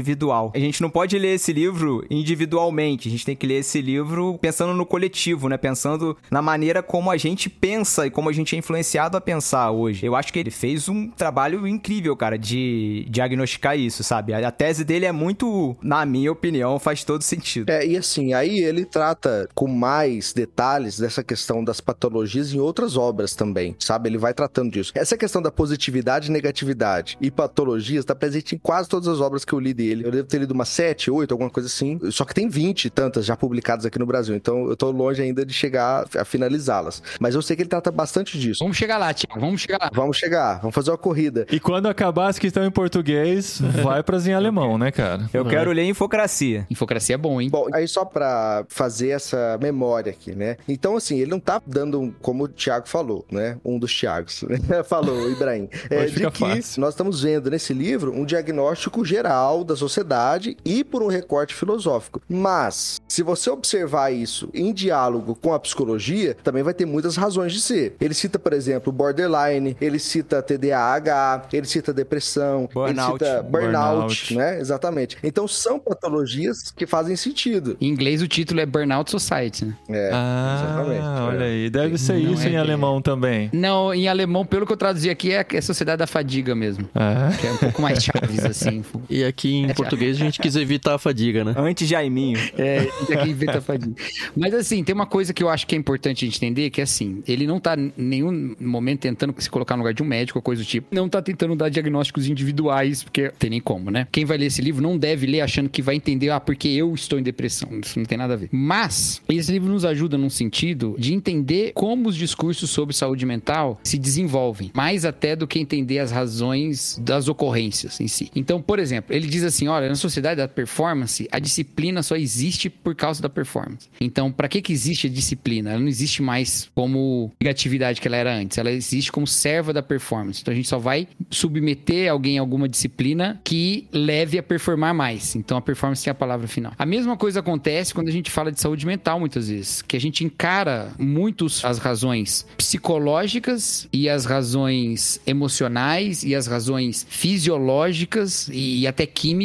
A gente não pode ler esse livro individualmente, a gente tem que ler esse livro pensando no coletivo, né? Pensando na maneira como a gente pensa e como a gente é influenciado a pensar hoje. Eu acho que ele fez um trabalho incrível, cara, de diagnosticar isso, sabe? A a tese dele é muito, na minha opinião, faz todo sentido. É, e assim, aí ele trata com mais detalhes dessa questão das patologias em outras obras também, sabe? Ele vai tratando disso. Essa questão da positividade e negatividade e patologias está presente em quase todas as obras que eu li dele. Eu devo ter lido umas 7, 8, alguma coisa assim. Só que tem 20 tantas já publicadas aqui no Brasil. Então eu tô longe ainda de chegar a finalizá-las. Mas eu sei que ele trata bastante disso. Vamos chegar lá, Tiago. Vamos chegar lá. Vamos chegar, vamos fazer uma corrida. E quando acabar as que estão em português, <laughs> vai pras em alemão, né, cara? Eu quero ler Infocracia. Infocracia é bom, hein? Bom, aí só pra fazer essa memória aqui, né? Então, assim, ele não tá dando, como o Thiago falou, né? Um dos Thiagos, né? <laughs> falou, Ibrahim. É, de que fácil. nós estamos vendo nesse livro um diagnóstico geral da sociedade e por um recorte filosófico. Mas, se você observar isso em diálogo com a psicologia, também vai ter muitas razões de ser. Ele cita, por exemplo, borderline, ele cita TDAH, ele cita depressão, Burnout. ele cita burnout, Burnout. né? Exatamente. Então, são patologias que fazem sentido. Em inglês o título é Burnout Society, né? É, Ah, exatamente. olha É. aí. Deve ser Não isso é em que- alemão também. Não, em alemão, pelo que eu traduzi aqui, é é Sociedade da Fadiga mesmo. Ah. Que é um pouco mais chaves, <laughs> assim. E aqui em português a gente quis evitar a fadiga, né? Antes Jaiminho. É, aqui inventa fadiga. Mas assim, tem uma coisa que eu acho que é importante a gente entender, que é assim, ele não tá em nenhum momento tentando se colocar no lugar de um médico ou coisa do tipo. Não tá tentando dar diagnósticos individuais, porque tem nem como, né? Quem vai ler esse livro não deve ler achando que vai entender, ah, porque eu estou em depressão. Isso não tem nada a ver. Mas, esse livro nos ajuda num sentido de entender como os discursos sobre saúde mental se desenvolvem. Mais até do que entender as razões das ocorrências em si. Então, por exemplo, ele diz assim: olha, na sociedade da performance, a disciplina só existe por causa da performance. Então, para que, que existe a disciplina? Ela não existe mais como negatividade que ela era antes. Ela existe como serva da performance. Então, a gente só vai submeter alguém a alguma disciplina que leve a performar mais. Então, a performance é a palavra final. A mesma coisa acontece quando a gente fala de saúde mental, muitas vezes. Que a gente encara muitos as razões psicológicas e as razões emocionais e as razões fisiológicas e até químicas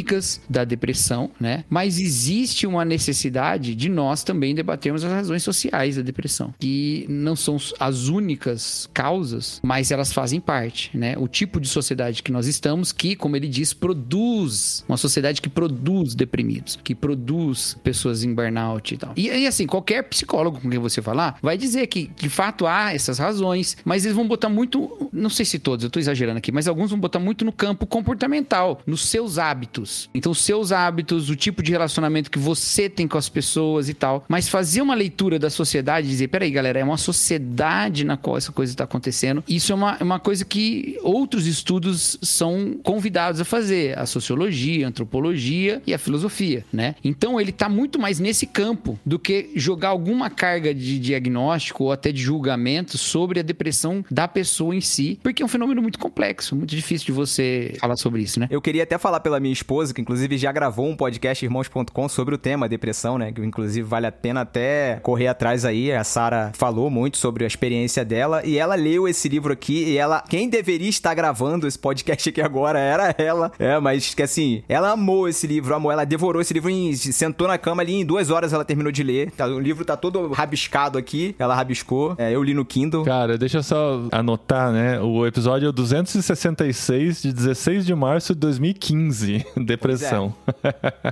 da depressão, né? Mas existe uma necessidade de nós também debatermos as razões sociais da depressão, que não são as únicas causas, mas elas fazem parte, né? O tipo de sociedade que nós estamos, que, como ele diz, produz uma sociedade que produz deprimidos, que produz pessoas em burnout e tal. E, e assim, qualquer psicólogo com quem você falar vai dizer que de fato há essas razões, mas eles vão botar muito, não sei se todos, eu tô exagerando aqui, mas alguns vão botar muito no campo comportamental, nos seus hábitos. Então, os seus hábitos, o tipo de relacionamento que você tem com as pessoas e tal. Mas fazer uma leitura da sociedade e dizer, peraí, galera, é uma sociedade na qual essa coisa está acontecendo. Isso é uma, é uma coisa que outros estudos são convidados a fazer. A sociologia, a antropologia e a filosofia, né? Então, ele tá muito mais nesse campo do que jogar alguma carga de diagnóstico ou até de julgamento sobre a depressão da pessoa em si, porque é um fenômeno muito complexo, muito difícil de você falar sobre isso, né? Eu queria até falar pela minha esposa, que inclusive já gravou um podcast irmãos.com sobre o tema depressão, né? Que inclusive vale a pena até correr atrás aí. A Sara falou muito sobre a experiência dela e ela leu esse livro aqui e ela, quem deveria estar gravando esse podcast aqui agora era ela. É, mas que assim, ela amou esse livro, amou, ela devorou esse livro em sentou na cama ali em duas horas ela terminou de ler. Tá, O livro tá todo rabiscado aqui, ela rabiscou. É, eu li no Kindle. Cara, deixa eu só anotar, né? O episódio é o 266 de 16 de março de 2015. <laughs> Depressão.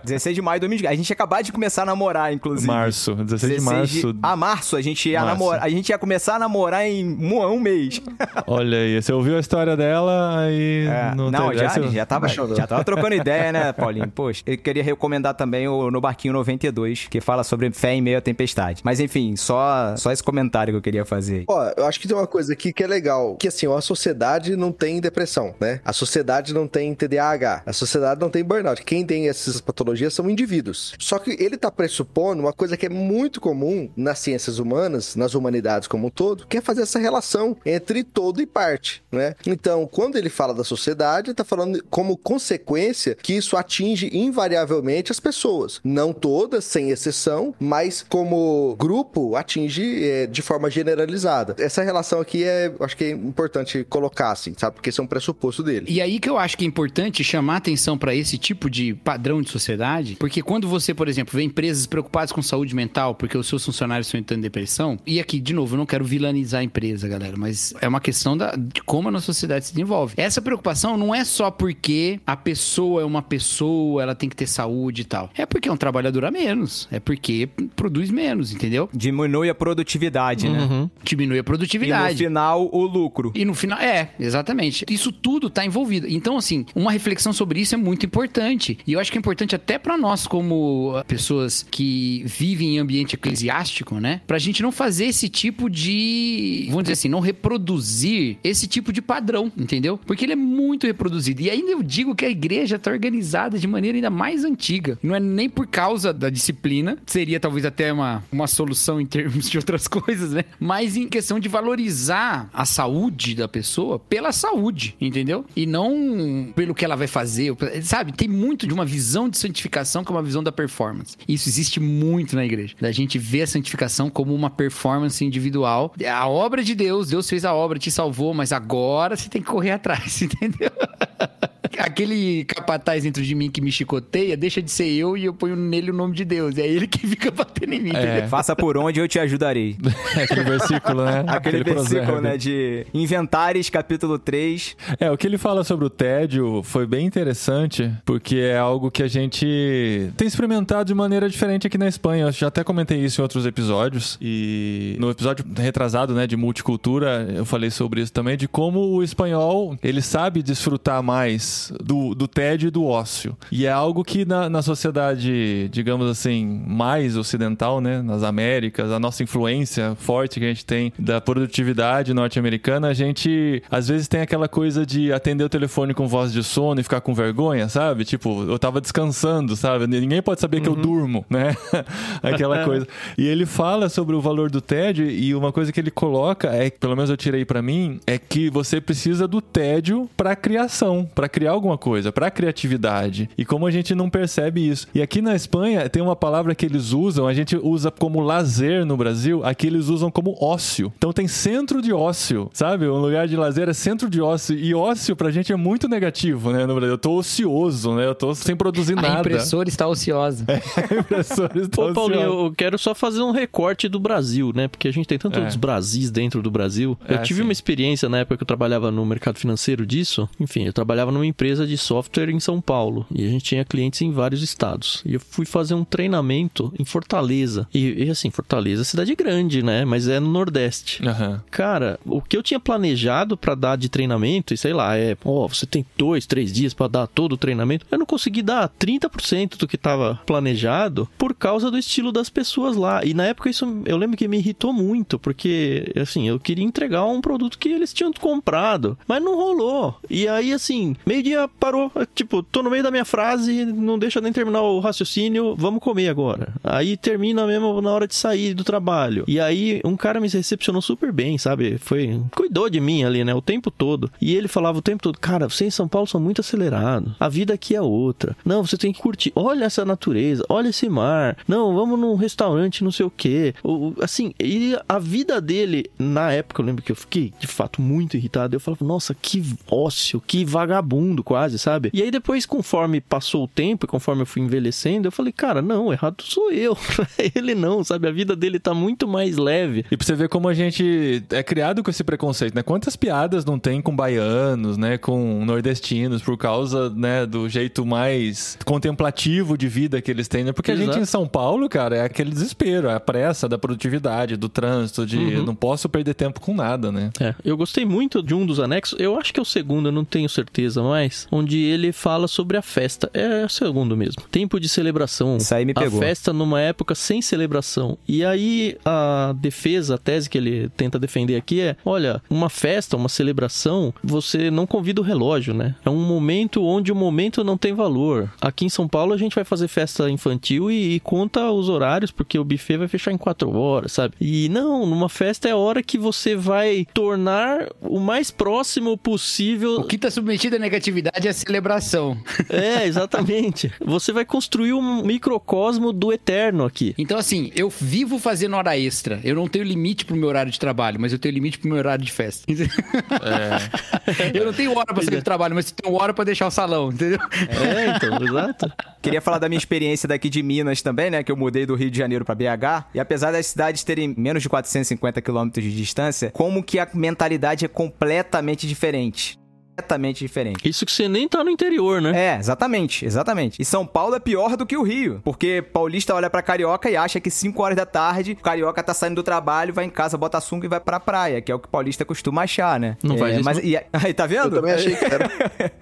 16 de maio de 2020. A gente ia acabar de começar a namorar, inclusive. Março, 16 de março. Ah, março. A gente ia Março. namorar. A gente ia começar a namorar em um, mês. <laughs> Olha aí, você ouviu a história dela aí É, não, não, já, essa- já, tava, já tava trocando <laughs> ideia, né, Paulinho? Poxa, eu queria recomendar também o No Barquinho 92, que fala sobre fé em meio à tempestade. Mas enfim, só, só esse comentário que eu queria fazer. Ó, eu acho que tem uma coisa aqui que é legal, que assim, ó, a sociedade não tem depressão, né? A sociedade não tem TDAH, a sociedade não tem burnout. Quem tem essas patologias são indivíduos. Só que ele tá pressupondo uma coisa que é muito comum nas ciências humanas, nas humanidades como um todo, que é fazer essa relação entre todo e parte, né? Então, quando ele fala da sociedade, ele tá falando como consequência que isso atinge invariavelmente as pessoas. Não todas, sem exceção, mas como grupo atinge é, de forma generalizada. Essa relação aqui é, acho que é importante colocar assim, sabe? Porque esse é um pressuposto dele. E aí que eu acho que é importante chamar atenção para esse tipo de padrão de sociedade, porque quando você, por exemplo, vê empresas preocupadas com saúde mental, porque os seus funcionários estão entrando em depressão, e aqui, de novo, eu não quero vilanizar a empresa, galera, mas é uma questão da, de como a nossa sociedade se desenvolve. Essa preocupação não é só porque a pessoa é uma pessoa, ela tem que ter saúde e tal. É porque é um trabalhador a menos, é porque produz menos, entendeu? Diminui a produtividade, né? Uhum. Diminui a E no produtividade. final, o lucro. E no final, é, exatamente. Isso tudo tá envolvido. Então, assim, uma reflexão sobre isso é muito importante. E eu acho que é importante até para nós, como pessoas que vivem em ambiente eclesiástico, né? Pra gente não fazer esse tipo de. Vamos dizer assim, não reproduzir esse tipo de padrão, entendeu? Porque ele é muito reproduzido. E ainda eu digo que a igreja está organizada de maneira ainda mais antiga. Não é nem por causa da disciplina, seria talvez até uma, uma solução em termos de outras <laughs> coisas, né? Mas em questão de valorizar a saúde da pessoa pela saúde, entendeu? E não pelo que ela vai fazer, sabe? Tem muito de uma visão de santificação que é uma visão da performance. Isso existe muito na igreja. Da gente ver a santificação como uma performance individual. A obra de Deus, Deus fez a obra, te salvou, mas agora você tem que correr atrás, <laughs> entendeu? Aquele capataz dentro de mim que me chicoteia, deixa de ser eu e eu ponho nele o nome de Deus. É ele que <laughs> fica batendo em mim. É. Faça por onde eu te ajudarei. <laughs> Aquele versículo, né? Aquele, Aquele versículo, provérbio. né? De Inventares, capítulo 3. É, o que ele fala sobre o tédio foi bem interessante, porque é algo que a gente tem experimentado de maneira diferente aqui na Espanha. Eu já até comentei isso em outros episódios. E no episódio retrasado, né, de multicultura, eu falei sobre isso também, de como o espanhol, ele sabe desfrutar mais do, do tédio e do ócio. E é algo que na, na sociedade, digamos assim, mais ocidental, né, nas Américas, a nossa influência forte que a gente tem da produtividade norte-americana, a gente às vezes tem aquela coisa de atender o telefone com voz de sono e ficar com vergonha, sabe? Tipo, eu tava descansando, sabe? Ninguém pode saber uhum. que eu uhum. durmo, né? <laughs> aquela <laughs> coisa. E ele fala sobre o valor do tédio e uma coisa que ele coloca é, pelo menos eu tirei para mim, é que você precisa do tédio para criação, para criar alguma coisa, para criatividade. E como a gente não percebe isso. E aqui na Espanha tem uma palavra que eles usam, a gente usa como lazer no Brasil, aqui eles usam como ócio. Então tem centro de ócio, sabe? Um lugar de lazer é centro de ócio. E ócio pra gente é muito negativo, né? No Brasil. Eu tô ocioso, né? Eu tô sem produzir a nada. A impressora está ociosa. É, <laughs> a impressora está Ô, ociosa. Paulinho, eu quero só fazer um recorte do Brasil, né? Porque a gente tem tantos é. Brasis dentro do Brasil. Eu é, tive sim. uma experiência na época que eu trabalhava no mercado financeiro disso. Enfim, eu trabalhava numa empresa de software em São Paulo. E a gente tinha clientes em vários estados. E eu fui fazer um treinamento em Fortaleza. E, e assim, Fortaleza é cidade grande, né? Mas é no Nordeste. Uhum. Cara, o que eu tinha planejado para dar de treinamento, e sei lá, é, ó, oh, você tem dois, três dias para dar todo o treinamento. Eu não consegui dar 30% do que estava planejado por causa do estilo das pessoas lá. E na época isso eu lembro que me irritou muito, porque assim, eu queria entregar um produto que eles tinham comprado, mas não rolou. E aí assim, meio-dia parou, tipo, tô no meio da minha frase, não deixa nem terminar o raciocínio, vamos comer agora. Aí termina mesmo na hora de sair do trabalho. E aí um cara me recepcionou super bem, sabe? Foi, cuidou de mim ali, né, o tempo todo. E ele falava o tempo todo, cara, você em São Paulo são muito acelerados. A vida aqui é outra. Não, você tem que curtir. Olha essa natureza, olha esse mar. Não, vamos num restaurante, não sei o quê. Assim, e a vida dele, na época, eu lembro que eu fiquei, de fato, muito irritado. Eu falava, nossa, que ócio, que vagabundo quase, sabe? E aí depois, conforme passou o tempo e conforme eu fui envelhecendo, eu falei, cara, não, errado sou eu. <laughs> ele não, sabe? A vida dele tá muito mais leve. E pra você ver como a gente é criado com esse preconceito, né? Quantas piadas não tem com baianos, né? Com nordestinos, por causa, né, do jeito mais contemplativo de vida que eles têm, né? Porque Exato. a gente em São Paulo, cara, é aquele desespero, é a pressa da produtividade, do trânsito, de uhum. não posso perder tempo com nada, né? É, eu gostei muito de um dos anexos, eu acho que é o segundo, eu não tenho certeza mais, onde ele fala sobre a festa. É o segundo mesmo. Tempo de celebração. Isso aí me pegou. A festa numa época sem celebração. E aí a defesa, a tese que ele tenta defender aqui é: olha, uma festa, uma celebração, você não convida o relógio, né? É um momento onde o momento não tem valor. Aqui em São Paulo a gente vai fazer festa infantil e, e conta os horários, porque o buffet vai fechar em quatro horas, sabe? E não, numa festa é a hora que você vai tornar o mais próximo possível. O que está submetido à negatividade é a celebração. É, exatamente. Você vai construir um microcosmo do eterno aqui. Então, assim, eu vivo fazendo hora extra. Eu não tenho limite pro meu horário de trabalho, mas eu tenho limite pro meu horário de festa. É. <laughs> eu não tenho hora pra sair do trabalho, mas eu tenho hora pra deixar o salão, entendeu? É, então, exato. Queria falar da minha experiência daqui de Minas também, né? Que eu mudei do Rio de Janeiro pra BH. E apesar das cidades terem menos de 450 quilômetros de distância, como que a mentalidade é completamente diferente completamente diferente. Isso que você nem tá no interior, né? É, exatamente, exatamente. E São Paulo é pior do que o Rio, porque paulista olha pra carioca e acha que 5 horas da tarde, o carioca tá saindo do trabalho, vai em casa, bota a sunga e vai pra praia, que é o que o paulista costuma achar, né? Não é, faz isso, Mas, e, <laughs> aí, tá vendo? Eu também achei que era. <laughs>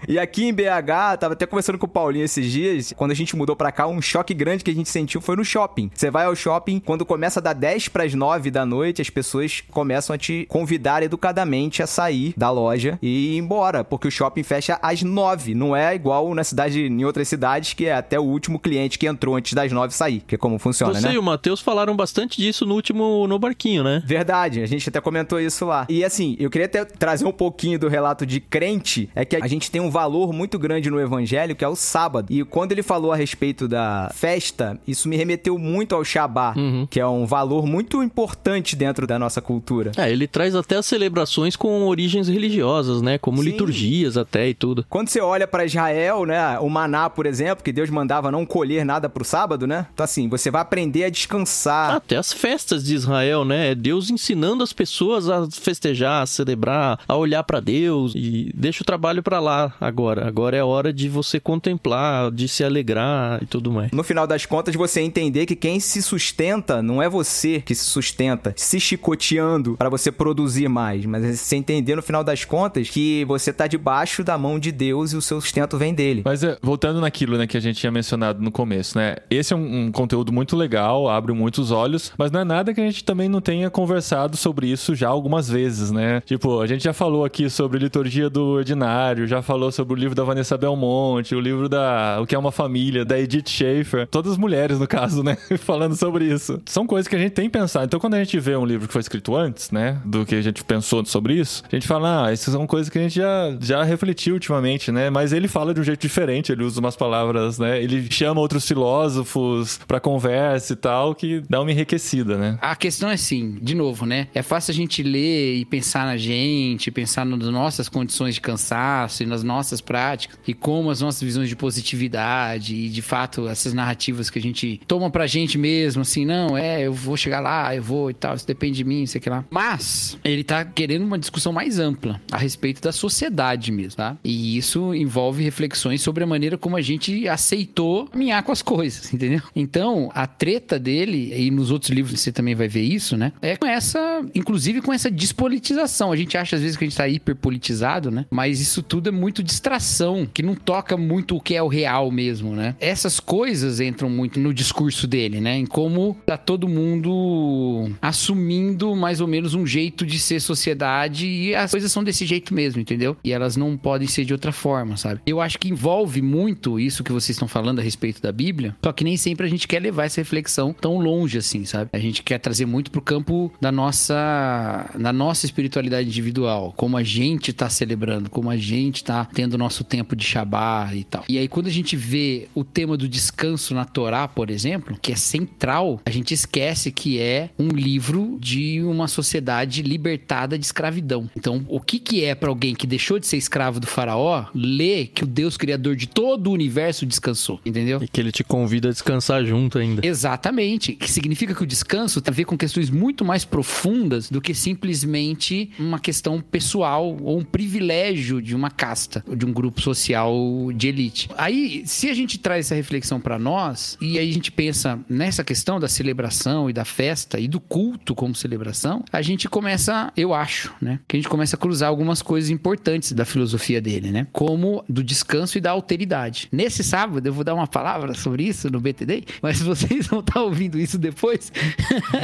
E aqui em BH, tava até conversando com o Paulinho esses dias, quando a gente mudou pra cá, um choque grande que a gente sentiu foi no shopping. Você vai ao shopping, quando começa a dar 10 pras 9 da noite, as pessoas começam a te convidar educadamente a sair da loja e ir embora, porque o shopping fecha às 9. Não é igual na cidade, em outras cidades, que é até o último cliente que entrou antes das 9 sair, que é como funciona, Você né? e o Matheus falaram bastante disso no último no barquinho, né? Verdade, a gente até comentou isso lá. E assim, eu queria até trazer um pouquinho do relato de crente, é que a gente tem um valor muito grande no evangelho, que é o sábado. E quando ele falou a respeito da festa, isso me remeteu muito ao Shabá, que é um valor muito importante dentro da nossa cultura. É, ele traz até as celebrações com origens religiosas, né? Como Sim. Liturgias até e tudo. Quando você olha pra Israel, né, o maná, por exemplo, que Deus mandava não colher nada pro sábado, né? Então assim, você vai aprender a descansar. Até as festas de Israel, né? É Deus ensinando as pessoas a festejar, a celebrar, a olhar pra Deus e deixa o trabalho pra lá agora. Agora é hora de você contemplar, de se alegrar e tudo mais. No final das contas, você entender que quem se sustenta não é você que se sustenta se chicoteando para você produzir mais, mas é você entender no final das contas que você tá debaixo da mão de Deus e o seu sustento vem dele. Mas é, voltando naquilo né, que a gente tinha mencionado no começo, né? Esse é um, um conteúdo muito legal, abre muitos olhos, mas não é nada que a gente também não tenha conversado sobre isso já algumas vezes, né? Tipo, a gente já falou aqui sobre liturgia do ordinário, já falou sobre o livro da Vanessa Belmonte, o livro da O que é uma família, da Edith Schaefer, todas as mulheres no caso, né? <laughs> Falando sobre isso. São coisas que a gente tem pensado. Então, quando a gente vê um livro que foi escrito antes, né, do que a gente pensou sobre isso, a gente fala, ah, essas são coisas que a gente já, já refletiu ultimamente, né? Mas ele fala de um jeito diferente, ele usa umas palavras, né? Ele chama outros filósofos pra conversa e tal, que dá uma enriquecida, né? A questão é assim, de novo, né? É fácil a gente ler e pensar na gente, pensar nas nossas condições de cansaço e nas nossas práticas e como as nossas visões de positividade e de fato essas narrativas que a gente toma pra gente mesmo, assim, não, é, eu vou chegar lá, eu vou e tal, isso depende de mim, sei que lá. Mas ele tá querendo uma discussão mais ampla a respeito da sociedade mesmo, tá? E isso envolve reflexões sobre a maneira como a gente aceitou caminhar com as coisas, <laughs> entendeu? Então, a treta dele, e nos outros livros você também vai ver isso, né? É com essa, inclusive com essa despolitização. A gente acha às vezes que a gente tá hiperpolitizado, né? Mas isso tudo é muito distração, que não toca muito o que é o real mesmo, né? Essas coisas entram muito no discurso dele, né? Em como tá todo mundo assumindo mais ou menos um jeito de ser sociedade e as coisas são desse jeito mesmo, entendeu? E elas não podem ser de outra forma, sabe? Eu acho que envolve muito isso que vocês estão falando a respeito da Bíblia, só que nem sempre a gente quer levar essa reflexão tão longe assim, sabe? A gente quer trazer muito pro campo da nossa da nossa espiritualidade individual, como a gente tá celebrando, como a gente tá tendo nosso tempo de Shabá e tal. E aí quando a gente vê o tema do descanso na Torá, por exemplo, que é central, a gente esquece que é um livro de uma sociedade libertada de escravidão. Então, o que que é para alguém que deixou de ser escravo do faraó ler que o Deus criador de todo o universo descansou, entendeu? E que ele te convida a descansar junto ainda. Exatamente. Que significa que o descanso tem a ver com questões muito mais profundas do que simplesmente uma questão pessoal ou um privilégio de uma casta, ou de um grupo social de elite. Aí, se a gente traz essa reflexão para nós e aí a gente pensa nessa questão da celebração e da festa e do culto como celebração, a gente começa, eu acho, né, que a gente começa a cruzar algumas coisas importantes da filosofia dele, né? Como do descanso e da alteridade. Nesse sábado eu vou dar uma palavra sobre isso no BTD, mas <laughs> vocês vão estar ouvindo isso depois.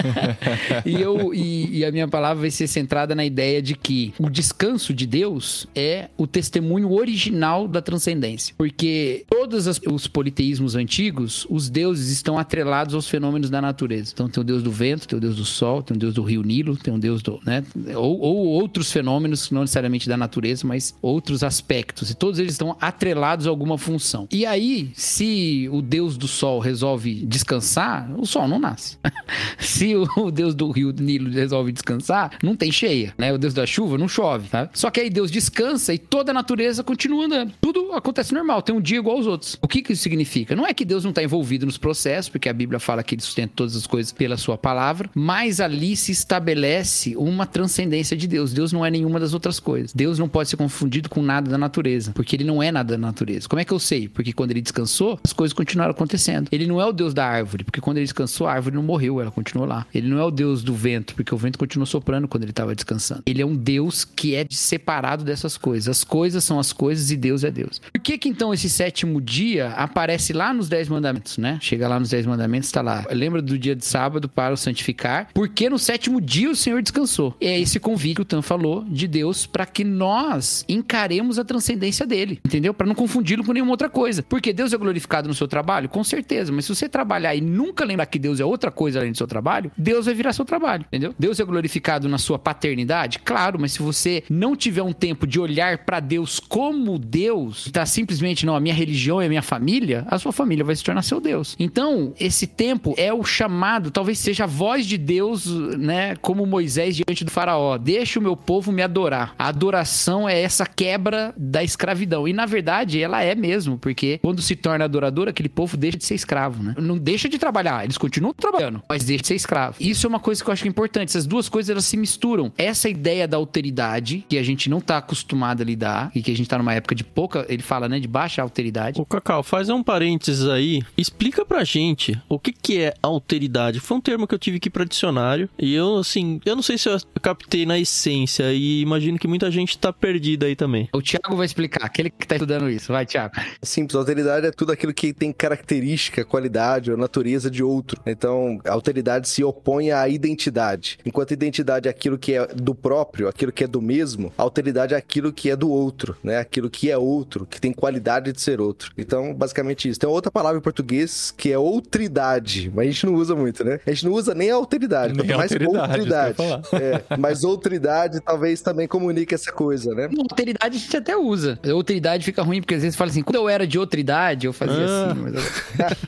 <laughs> e, eu, e, e a minha palavra vai ser centrada na ideia de que o descanso de Deus é o testemunho original da transcendência. Porque todos os politeísmos antigos, os deuses estão atrelados aos fenômenos da natureza. Então tem o deus do vento, tem o deus do sol, tem o deus do rio Nilo, tem o deus do. Né? Ou, ou outros fenômenos, não necessariamente da natureza, mas outros aspectos. E todos eles estão atrelados a alguma função. E aí, se o deus do sol resolve descansar, o sol não nasce. <laughs> se o, deus do rio Nilo resolve descansar, não tem cheia, né? O deus da chuva não chove, tá? Só que aí Deus descansa e toda a natureza continua andando. Tudo acontece normal, tem um dia igual aos outros. O que que isso significa? Não é que Deus não está envolvido nos processos, porque a Bíblia fala que ele sustenta todas as coisas pela sua palavra, mas ali se estabelece uma transcendência de Deus. Deus não é nenhuma das outras coisas. Deus não pode ser confundido com nada da natureza, porque ele não é nada da natureza. Como é que eu sei? Porque quando ele descansou, as coisas continuaram acontecendo. Ele não é o Deus da árvore, porque quando ele descansou, a árvore não morreu, ela continuou lá. Ele não é o Deus do vento, porque o vento continuou soprando quando ele estava descansando. Ele é um Deus que é separado dessas coisas. As coisas são as coisas e Deus é Deus. Por que que então esse sétimo dia aparece lá nos Dez Mandamentos, né? Chega lá nos Dez Mandamentos, está lá. Lembra do dia de sábado para o santificar, porque no sétimo dia o Senhor descansou. É esse convite que o Tan falou de Deus para que nós encaremos a transcendência dele, entendeu? Para não confundi-lo com nenhuma outra coisa. Porque Deus é glorificado no seu trabalho? Com certeza, mas se você trabalhar e nunca lembrar que Deus é outra coisa além do seu trabalho, Deus vai virar seu trabalho, entendeu? Deus é glorificado na sua paternidade? Claro, mas se você não tiver um tempo de olhar para Deus como Deus, tá simplesmente, não, a minha religião é a minha família, a sua família vai se tornar seu Deus. Então, esse tempo é o chamado, talvez seja a voz de Deus, né, como Moisés diante do faraó, deixa o meu povo me adorar. A adoração é essa quebra da escravidão. E na verdade, ela é mesmo, porque quando se torna adorador, aquele povo deixa de ser escravo, né? Não deixa de trabalhar, eles continuam trabalhando, mas deixa de ser escravo. Isso é uma coisa que eu acho que é importante. Essas duas coisas elas se misturam. Essa ideia da alteridade, que a gente não tá acostumado a lidar, e que a gente tá numa época de pouca, ele fala, né, de baixa alteridade. Ô, Cacau, faz um parênteses aí. Explica pra gente o que, que é alteridade. Foi um termo que eu tive aqui pra dicionário. E eu, assim, eu não sei se eu captei na essência. E imagino que muita gente tá perdida aí também. O Thiago vai explicar, aquele que tá estudando isso. Vai, Thiago. Simples, alteridade é tudo aquilo que tem característica, qualidade ou natureza de outro. Então, a alteridade se opõe à identidade. Enquanto a identidade é aquilo que é do próprio, aquilo que é do mesmo, a alteridade é aquilo que é do outro, né? Aquilo que é outro, que tem qualidade de ser outro. Então, basicamente isso. Tem outra palavra em português que é outridade, mas a gente não usa muito, né? A gente não usa nem a alteridade, Nem mais alteridade, outridade. isso que eu É, mas outridade talvez também comunique essa coisa, né? Não, Alteridade a gente até usa. Alteridade fica ruim, porque às vezes fala assim, quando eu era de outra idade, eu fazia Ah. assim. Mas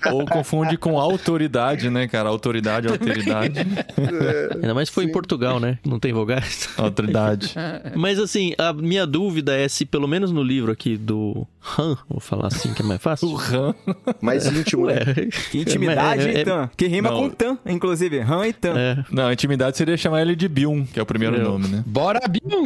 eu... <laughs> Ou confunde com autoridade, né, cara? Autoridade, alteridade. Ainda mais se foi em Portugal, né? Não tem vogais. <laughs> Autoridade. <laughs> Mas assim, a minha dúvida é se pelo menos no livro aqui do Han, vou falar assim que é mais O fácil. RAM. Mais íntimo, né? Intimidade, é- é- Tan. Que rima Não. com Tan, inclusive. Han e Tan. É, Não, intimidade seria chamar ele de Bium, que é o primeiro Eu. nome, né? Bora, Bill!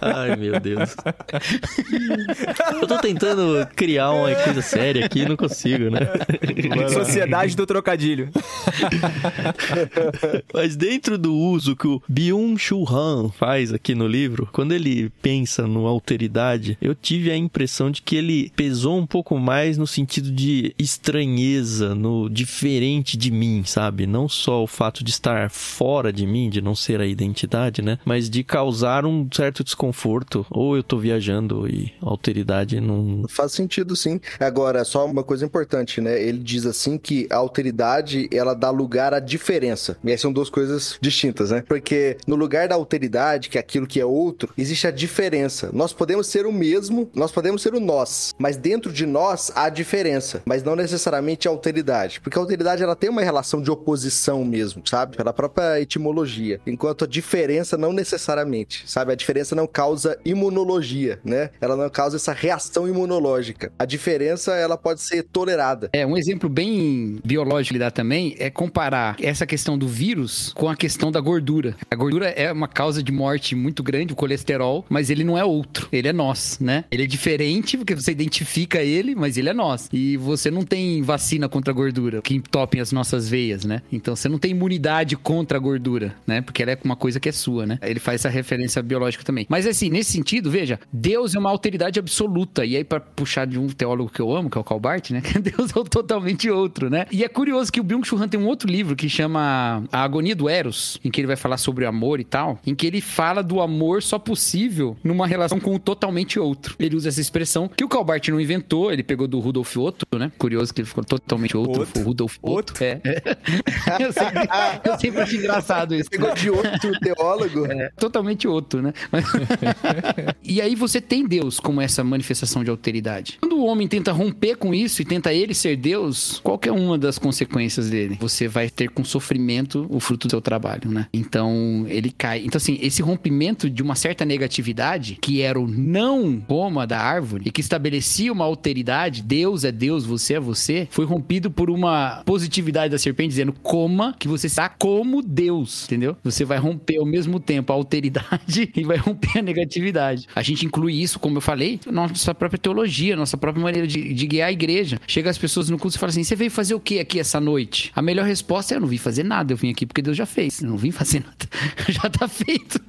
Ai, meu Deus. Eu tô tentando criar uma coisa séria aqui e não consigo, né? Sociedade do Trocadilho. Mas dentro do uso que o Byung-Chul Han faz aqui no livro, quando ele pensa no alteridade, eu tive a impressão de que ele pesou um pouco mais no sentido de estranheza, no diferente de mim, sabe? Não só o fato de estar fora de mim, de não ser a identidade, né? Mas de causar um certo desconforto. Ou eu tô viajando e alteridade não. Faz sentido, sim. Agora, só uma coisa importante, né? Ele diz assim que a alteridade, ela dá lugar à diferença. E essas são duas coisas distintas, né? Porque no lugar da alteridade, que é aquilo que é outro, existe a diferença. Nós podemos ser o mesmo, nós podemos ser o nós, mas dentro de nós há diferença, mas não necessariamente a alteridade. Porque a alteridade, ela tem uma relação de oposição mesmo, sabe? Pela própria etimologia. Enquanto a diferença não necessariamente, sabe? A diferença não causa imunologia, né? Ela não causa essa reação imunológica. A diferença, ela pode ser tolerada. É, um exemplo bem biológico que dá também é comparar essa questão do vírus com a questão da gordura. A gordura é uma causa de morte muito grande, o colesterol, mas ele não é outro, ele é nós, né? Ele é diferente porque você identifica ele, mas ele é nós. E você não tem vacina contra a gordura que entopem as nossas veias, né? Então você não tem imunidade contra a gordura, né? Porque ela é uma coisa que é sua, né? Ele faz essa referência biológica também. Mas assim, nesse sentido, veja, Deus é uma alteridade absoluta. E aí, pra puxar de um teólogo que eu amo, que é o Calbart, né? <laughs> Deus é o totalmente outro, né? E é curioso que o Byung-Chul Han tem um outro livro que chama A Agonia do Eros, em que ele vai falar sobre o amor e tal, em que ele fala do amor só possível numa relação com o totalmente outro. Ele usa essa expressão que o Calbart não inventou, ele pegou do Rudolf Otto, né? Curioso que ele ficou totalmente outro, Otto. foi o Rudolf Otto. Otto. É. <laughs> eu, sempre, eu sempre acho engraçado isso. Pegou de outro teólogo. É, totalmente outro. Né? <laughs> e aí você tem Deus como essa manifestação de alteridade. Quando o homem tenta romper com isso e tenta ele ser Deus, qual é uma das consequências dele? Você vai ter com sofrimento o fruto do seu trabalho, né? Então, ele cai. Então, assim, esse rompimento de uma certa negatividade, que era o não coma da árvore, e que estabelecia uma alteridade, Deus é Deus, você é você, foi rompido por uma positividade da serpente dizendo coma, que você está como Deus, entendeu? Você vai romper ao mesmo tempo a alteridade <laughs> e vai romper a negatividade. A gente inclui isso, como eu falei, nossa própria teologia, nossa própria maneira de, de guiar a igreja. Chega as pessoas no culto e fala assim: você veio fazer o que aqui essa noite? A melhor resposta é: eu não vim fazer nada, eu vim aqui porque Deus já fez. Eu não vim fazer nada. <laughs> já tá feito.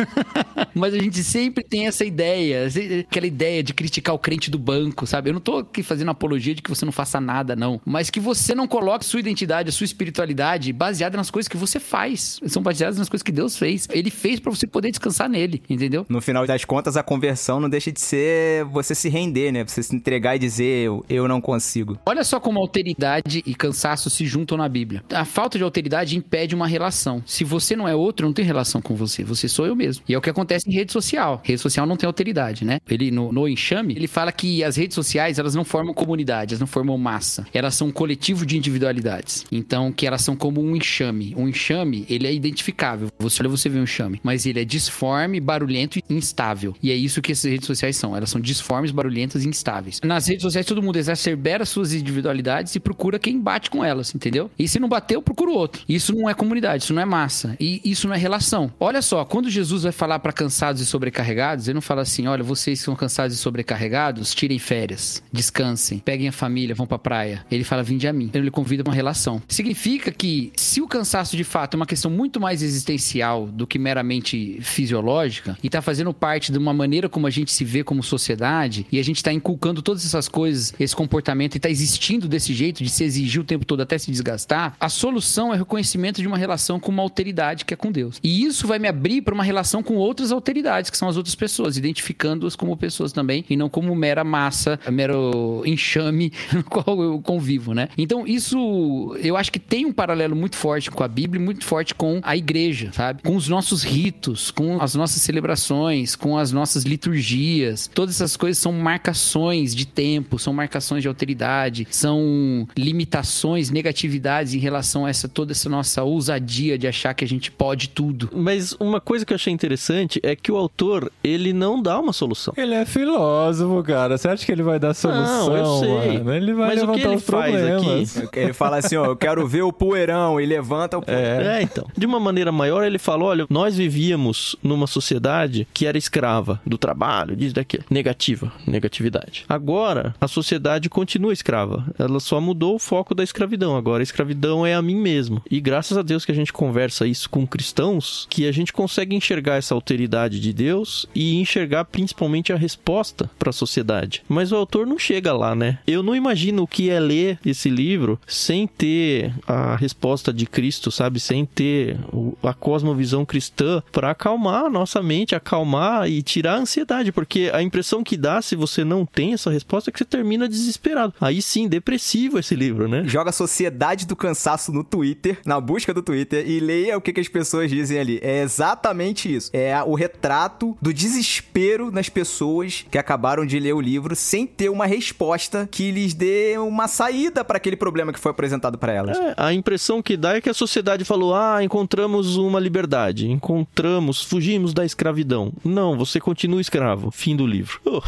<laughs> Mas a gente sempre tem essa ideia, aquela ideia de criticar o crente do banco, sabe? Eu não tô aqui fazendo apologia de que você não faça nada, não. Mas que você não coloque sua identidade, sua espiritualidade baseada nas coisas que você faz. São baseadas nas coisas que Deus fez. Ele fez para você poder descansar nele, entendeu? No final das contas, a conversão não deixa de ser você se render, né? Você se entregar e dizer eu, eu não consigo. Olha só como alteridade e cansaço se juntam na Bíblia. A falta de alteridade impede uma relação. Se você não é outro, não tem relação com você. Você sou eu mesmo. E é o que acontece em rede social. Rede social não tem alteridade, né? Ele, no, no enxame, ele fala que as redes sociais, elas não formam comunidade, elas não formam massa. Elas são um coletivo de individualidades. Então, que elas são como um enxame. Um enxame, ele é identificável. Você olha, você vê um enxame. Mas ele é disforme, barulhento e instável. E é isso que essas redes sociais são. Elas são disformes, barulhentas e instáveis. Nas redes sociais, todo mundo exacerbera suas individualidades e procura quem bate com elas, entendeu? E se não bateu, procura o outro. Isso não é comunidade, isso não é massa. E isso não é relação. Olha só, quando Jesus vai falar para cansados e sobrecarregados, ele não fala assim: olha, vocês que são cansados e sobrecarregados, tirem férias, descansem, peguem a família, vão pra praia. Ele fala: vinde a mim. Então ele convida uma relação. Significa que se o cansaço de fato é uma questão muito mais existencial do que meramente fisiológica e tá fazendo parte de uma maneira como a gente se vê como sociedade e a gente tá inculcando todas essas coisas, esse comportamento e tá existindo desse jeito de se exigir o tempo todo até se desgastar, a solução é o reconhecimento de uma relação com uma alteridade que é com Deus. E isso vai me abrir para uma relação com outras alteridades, que são as outras pessoas, identificando-as como pessoas também e não como mera massa, mero enxame <laughs> no qual eu convivo, né? Então, isso eu acho que tem um paralelo muito forte com a Bíblia, muito forte com a igreja, sabe? Com os nossos ritos, com as nossas celebrações, com as nossas liturgias. Todas essas coisas são marcações de tempo, são marcações de alteridade, são limitações, negatividades em relação a essa toda essa nossa ousadia de achar que a gente pode tudo. Mas uma coisa que eu achei interessante é que o autor, ele não dá uma solução. Ele é filósofo, cara. Você acha que ele vai dar solução? Não, eu sei. Mano? Ele vai Mas o que levantar ele os problemas. aqui? <laughs> Ele fala assim, ó, eu quero ver o poeirão e levanta o poeirão. É. então. De uma maneira maior, ele falou: olha, nós vivíamos numa sociedade que era escrava do trabalho, diz daquilo. Negativa, negatividade. Agora, a sociedade continua escrava. Ela só mudou o foco da escravidão. Agora, a escravidão é a mim mesmo. E graças a Deus que a gente conversa isso com cristãos, que a gente consegue enxergar essa alteridade de Deus e enxergar principalmente a resposta para a sociedade. Mas o autor não chega lá, né? Eu não imagino o que é ler esse livro sem ter a resposta de Cristo, sabe? Sem ter a cosmovisão cristã para acalmar a nossa mente, acalmar e tirar a ansiedade, porque a impressão que dá se você não tem essa resposta é que você termina desesperado. Aí sim, depressivo esse livro, né? Joga Sociedade do Cansaço no Twitter, na busca do Twitter, e leia o que, que as pessoas dizem ali. É exatamente isso. É o retrato do desespero nas pessoas que acabaram de ler o livro sem ter uma resposta que lhes dê uma saída para aquele problema que foi apresentado para elas. É, a impressão que dá é que a sociedade falou: ah, encontramos uma liberdade, encontramos, fugimos da escravidão. Não, você continua escravo. Fim do livro. Oh,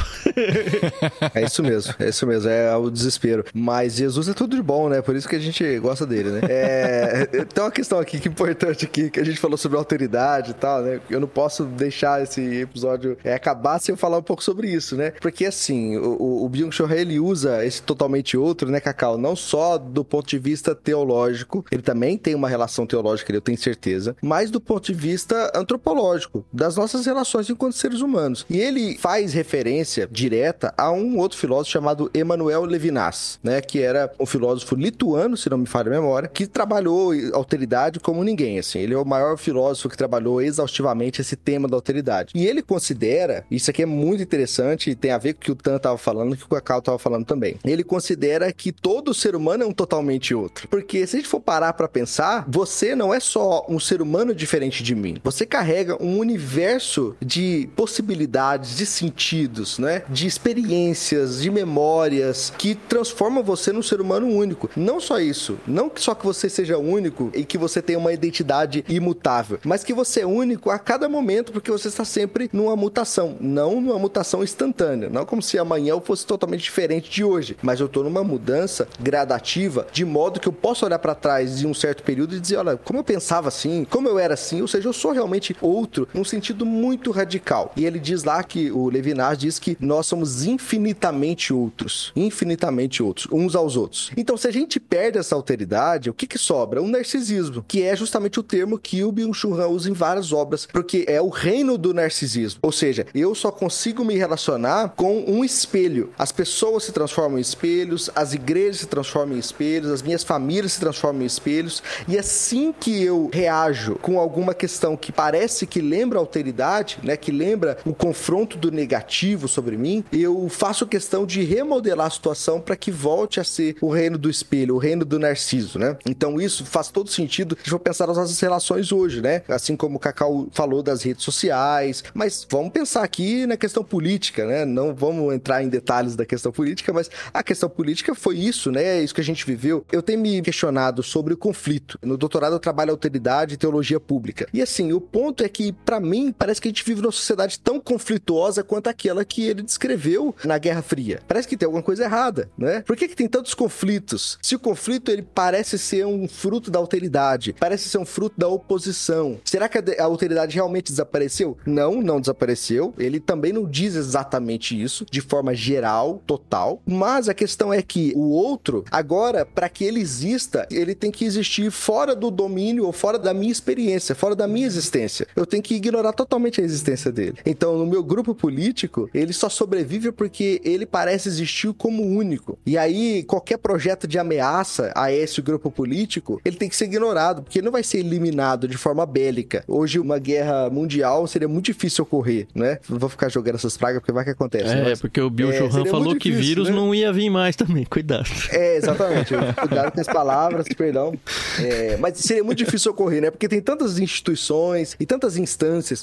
<laughs> É isso mesmo, é isso mesmo, é o desespero. Mas Jesus é tudo de bom, né? Por isso que a gente gosta dele, né? É, <laughs> tem uma questão aqui que é importante aqui, que a gente falou sobre autoridade e tal, né? Eu não posso deixar esse episódio é, acabar sem eu falar um pouco sobre isso, né? Porque assim, o, o, Byung-Chul ele usa esse totalmente outro, né, Cacau? Não só do ponto de vista teológico, ele também tem uma relação teológica, eu tenho certeza, mas do ponto de vista antropológico, das nossas relações enquanto seres humanos. E ele faz referência direta a um outro filósofo chamado Emmanuel Levinas, né, que era um filósofo lituano, se não me falha a memória, que trabalhou alteridade como ninguém, assim. Ele é o maior filósofo que trabalhou exaustivamente esse tema da alteridade. E ele considera, isso aqui é muito interessante e tem a ver com o que o Tan estava falando, que o Cacau estava falando também. Ele considera que todo ser humano é um totalmente outro. Porque se a gente for parar para pensar, você não é só um ser humano diferente de mim. Você carrega um universo de possibilidades, de sentidos, né? De experiências, de memórias que transformam você num ser humano único. Não só isso, não só que você seja único e que você tenha uma identidade imutável, mas que você é único a cada momento porque você está sempre numa mutação, não numa mutação instantânea, não como se amanhã eu fosse totalmente diferente de hoje, mas eu estou numa mudança gradativa de modo que eu posso olhar para trás de um certo período e dizer, olha, como eu pensava assim, como eu era assim, ou seja, eu sou realmente outro num sentido muito radical. E ele diz lá que o Levinas diz que nós somos infinitamente outros, infinitamente outros, uns aos outros. Então, se a gente perde essa alteridade, o que que sobra? Um narcisismo, que é justamente o termo que o Byung-Chul Han usa em várias obras, porque é o reino do narcisismo. Ou seja, eu só consigo me relacionar com um espelho. As pessoas se transformam em espelhos, as igrejas se transformam em espelhos, as minhas famílias se transformam em espelhos, e assim que eu reajo com alguma questão que parece que lembra alteridade, né, que lembra o confronto do negativo sobre mim, eu faço questão de remodelar a situação para que volte a ser o reino do espelho, o reino do narciso, né? Então isso faz todo sentido se for pensar nas nossas relações hoje, né? Assim como o Cacau falou das redes sociais, mas vamos pensar aqui na questão política, né? Não vamos entrar em detalhes da questão política, mas a questão política foi isso, né? É isso que a gente viveu. Eu tenho me questionado sobre o conflito. No doutorado eu trabalho autoridade e teologia pública. E assim, o ponto é que para mim parece que a gente vive numa sociedade tão conflituosa quanto aquela que ele descreveu na Guerra Fria. Parece que tem alguma coisa errada, né? Por que, que tem tantos conflitos? Se o conflito ele parece ser um fruto da alteridade, parece ser um fruto da oposição, será que a alteridade realmente desapareceu? Não, não desapareceu. Ele também não diz exatamente isso de forma geral, total, mas a questão é que o outro, agora, para que ele exista, ele tem que existir fora do domínio ou fora da minha experiência, fora da minha existência. Eu tenho que ignorar totalmente a existência dele. Então, no meu grupo político, ele só sobrevive porque ele parece existir como único. E aí, qualquer projeto de ameaça a esse grupo político, ele tem que ser ignorado, porque ele não vai ser eliminado de forma bélica. Hoje, uma guerra mundial seria muito difícil ocorrer, né? Não vou ficar jogando essas pragas, porque vai que acontece. É, mas, porque o Bill é, seria falou muito que difícil, vírus né? não ia vir mais também. <laughs> Cuidado. É, exatamente. Cuidado com as palavras, perdão. É, mas seria muito difícil ocorrer, né? Porque tem tantas instituições e tantas instâncias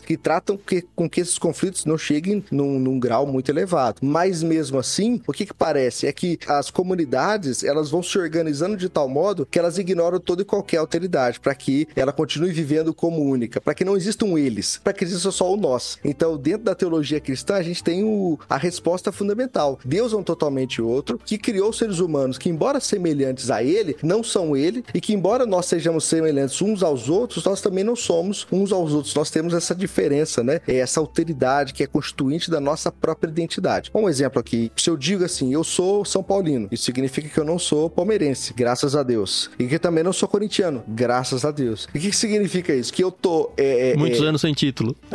que tratam que, com que esses conflitos não cheguem num, num grau muito elevado. Mas mesmo assim, o que, que parece é que as comunidades elas vão se organizando de tal modo que elas ignoram toda e qualquer alteridade para que ela continue vivendo como única, para que não existam eles, para que exista só o nós. Então, dentro da teologia cristã, a gente tem o, a resposta fundamental. Deus é um totalmente outro que criou seres humanos que, embora semelhantes a ele, não são ele e que, embora nós sejamos semelhantes uns aos outros, nós também não somos uns aos outros. Nós temos essa diferença, né? É essa alteridade que é constituinte da nossa própria identidade. Um exemplo aqui: se eu digo assim, eu sou São Paulino, isso significa que eu não sou palmeirense, graças a Deus. E que também não sou corintiano, graças a Deus. E o que, que significa isso? Que eu tô. é, é, Muitos é, anos sem título. <laughs>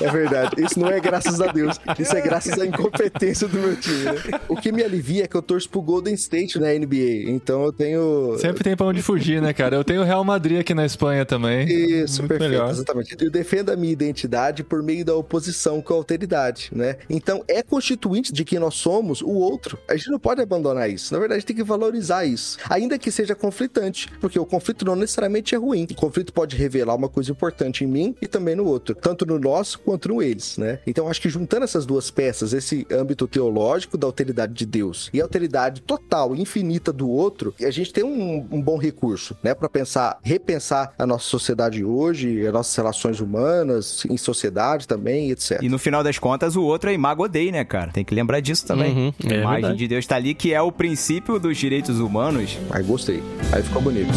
é, é verdade. Isso não é graças a Deus. Isso é graças à incompetência do meu time. né? O que me alivia é que eu torço pro Golden State na NBA. Então eu tenho. Sempre tem pra onde fugir, né, cara? Eu tenho o Real Madrid aqui na Espanha também. Isso, Muito perfeito, melhor. Exatamente. Eu defendo a minha identidade por meio da oposição com a alteridade, né? Então, é constituinte de quem nós somos o outro. A gente não pode abandonar isso. Na verdade, tem que valorizar isso. Ainda que seja conflitante, porque o conflito não necessariamente é ruim. O conflito pode revelar uma coisa importante em mim e também no outro, tanto no nós quanto no eles, né? Então, acho que juntando essas duas peças, esse âmbito teológico da alteridade de Deus e a alteridade total, infinita do outro, a gente tem um, um bom recurso, né, para pensar, repensar a nossa sociedade hoje, as nossas relações humanas, em sociedade também, etc. E no final das contas, o outro é imago Dei, né, cara? Tem que lembrar disso também. Uhum, a é imagem verdade. de Deus tá ali, que é o princípio dos direitos humanos. Aí gostei. Aí ficou bonito.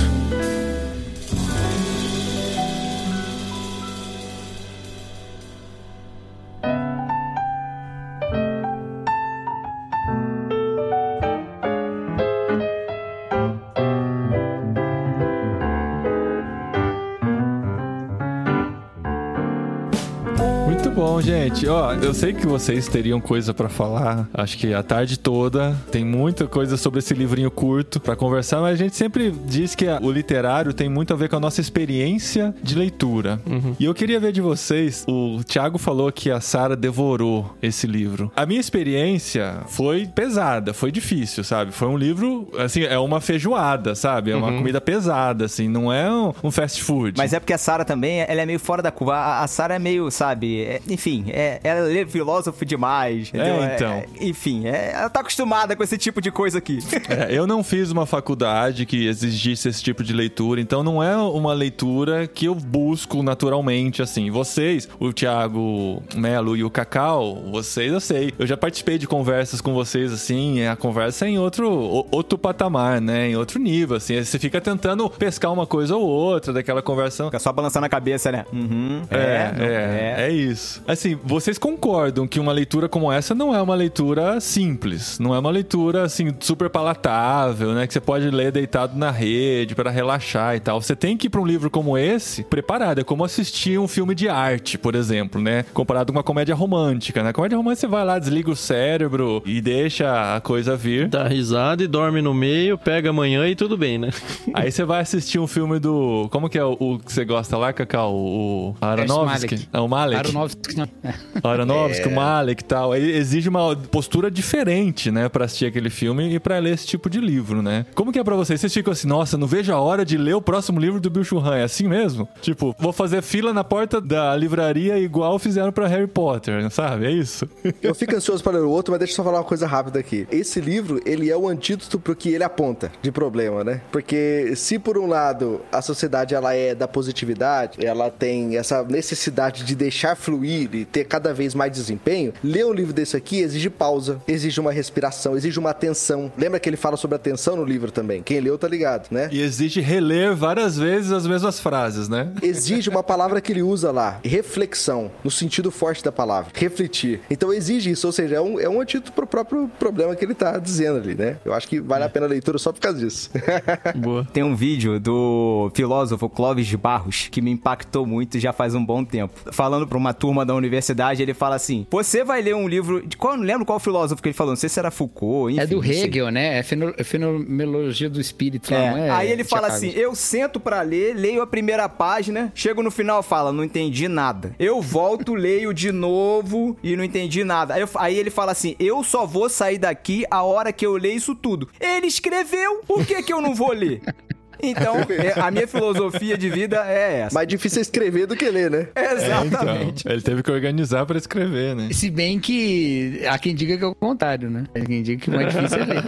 Bom. Gente, ó, eu sei que vocês teriam coisa pra falar. Acho que a tarde toda tem muita coisa sobre esse livrinho curto pra conversar, mas a gente sempre diz que o literário tem muito a ver com a nossa experiência de leitura. E eu queria ver de vocês, o Thiago falou que a Sara devorou esse livro. A minha experiência foi pesada, foi difícil, sabe? Foi um livro, assim, é uma feijoada, sabe? É uma comida pesada, assim, não é um, um fast food. Mas é porque a Sara também, ela é meio fora da curva. A, a Sara é meio, sabe, é- enfim, é, ela é filósofo demais. entendeu? É, então. enfim, é- ela tá acostumada com esse tipo de coisa aqui. <laughs> É, eu não fiz uma faculdade que exigisse esse tipo de leitura, então não é uma leitura que eu busco naturalmente, assim. Vocês, o Thiago Melo e o Cacau, vocês eu sei. Eu já participei de conversas com vocês, assim, a conversa é em outro, outro patamar, né? Em outro nível, assim. Você fica tentando pescar uma coisa ou outra daquela conversa. Fica só balançando a cabeça, né? Uhum. É, não, é, é, isso. Assim, vocês concordam que uma leitura como essa não é uma leitura simples, não é uma leitura assim super palatável, né, que você pode ler deitado na rede para relaxar e tal. Você tem que ir para um livro como esse preparado, é como assistir um filme de arte, por exemplo, né, comparado com uma comédia romântica. Na comédia romântica você vai lá, desliga o cérebro e deixa a coisa vir. Dá risada e dorme no meio, pega amanhã e tudo bem, né? <laughs> Aí você vai assistir um filme do, como que é o, o que você gosta lá, Cacau? O Aronofsky? Malek. É o Malek. Aronofsky, não. <laughs> É. Aronofsky, o Malek e tal. Exige uma postura diferente, né, pra assistir aquele filme e pra ler esse tipo de livro, né? Como que é pra vocês? Vocês ficam assim, nossa, não vejo a hora de ler o próximo livro do Bill Churran. É assim mesmo? Tipo, vou fazer fila na porta da livraria igual fizeram pra Harry Potter, sabe? É isso. <laughs> Eu fico ansioso para ler o outro, mas deixa eu só falar uma coisa rápida aqui. Esse livro, ele é o antídoto pro que ele aponta de problema, né? Porque se por um lado a sociedade ela é da positividade, ela tem essa necessidade de deixar fluir ter cada vez mais desempenho, ler um livro desse aqui exige pausa, exige uma respiração, exige uma atenção. Lembra que ele fala sobre atenção no livro também? Quem leu tá ligado, né? E exige reler várias vezes as mesmas frases, né? exige uma palavra que ele usa lá, reflexão, no sentido forte da palavra, refletir. Então exige isso, ou seja, é um, é um antídoto pro próprio problema que ele tá dizendo ali, né? Eu acho que vale a pena a leitura só por causa disso. <laughs> Boa. Tem um vídeo do filósofo Clóvis de Barros que me impactou muito já faz um bom tempo. Falando pra uma turma da universidade, ele fala assim: Você vai ler um livro. De qual, não lembro qual filósofo que ele falou, não sei se era Foucault, enfim. É do. Hegel, né? É é fenomenologia do espírito. É. não é, Aí ele fala Chicago? assim: eu sento pra ler, leio a primeira página, chego no final fala, não entendi nada. Eu volto, leio de novo e não entendi nada. Aí, eu- aí ele fala assim: eu só vou sair daqui a hora que eu ler isso tudo. Ele escreveu, por que, que eu não vou ler? <laughs> Então, <laughs> é, a minha filosofia de vida é essa. Mais difícil é escrever do que ler, né? <laughs> Exatamente. Então, ele teve que organizar pra escrever, né? Se bem que há quem diga que é o contrário, né? Há quem diga que o mais difícil é ler.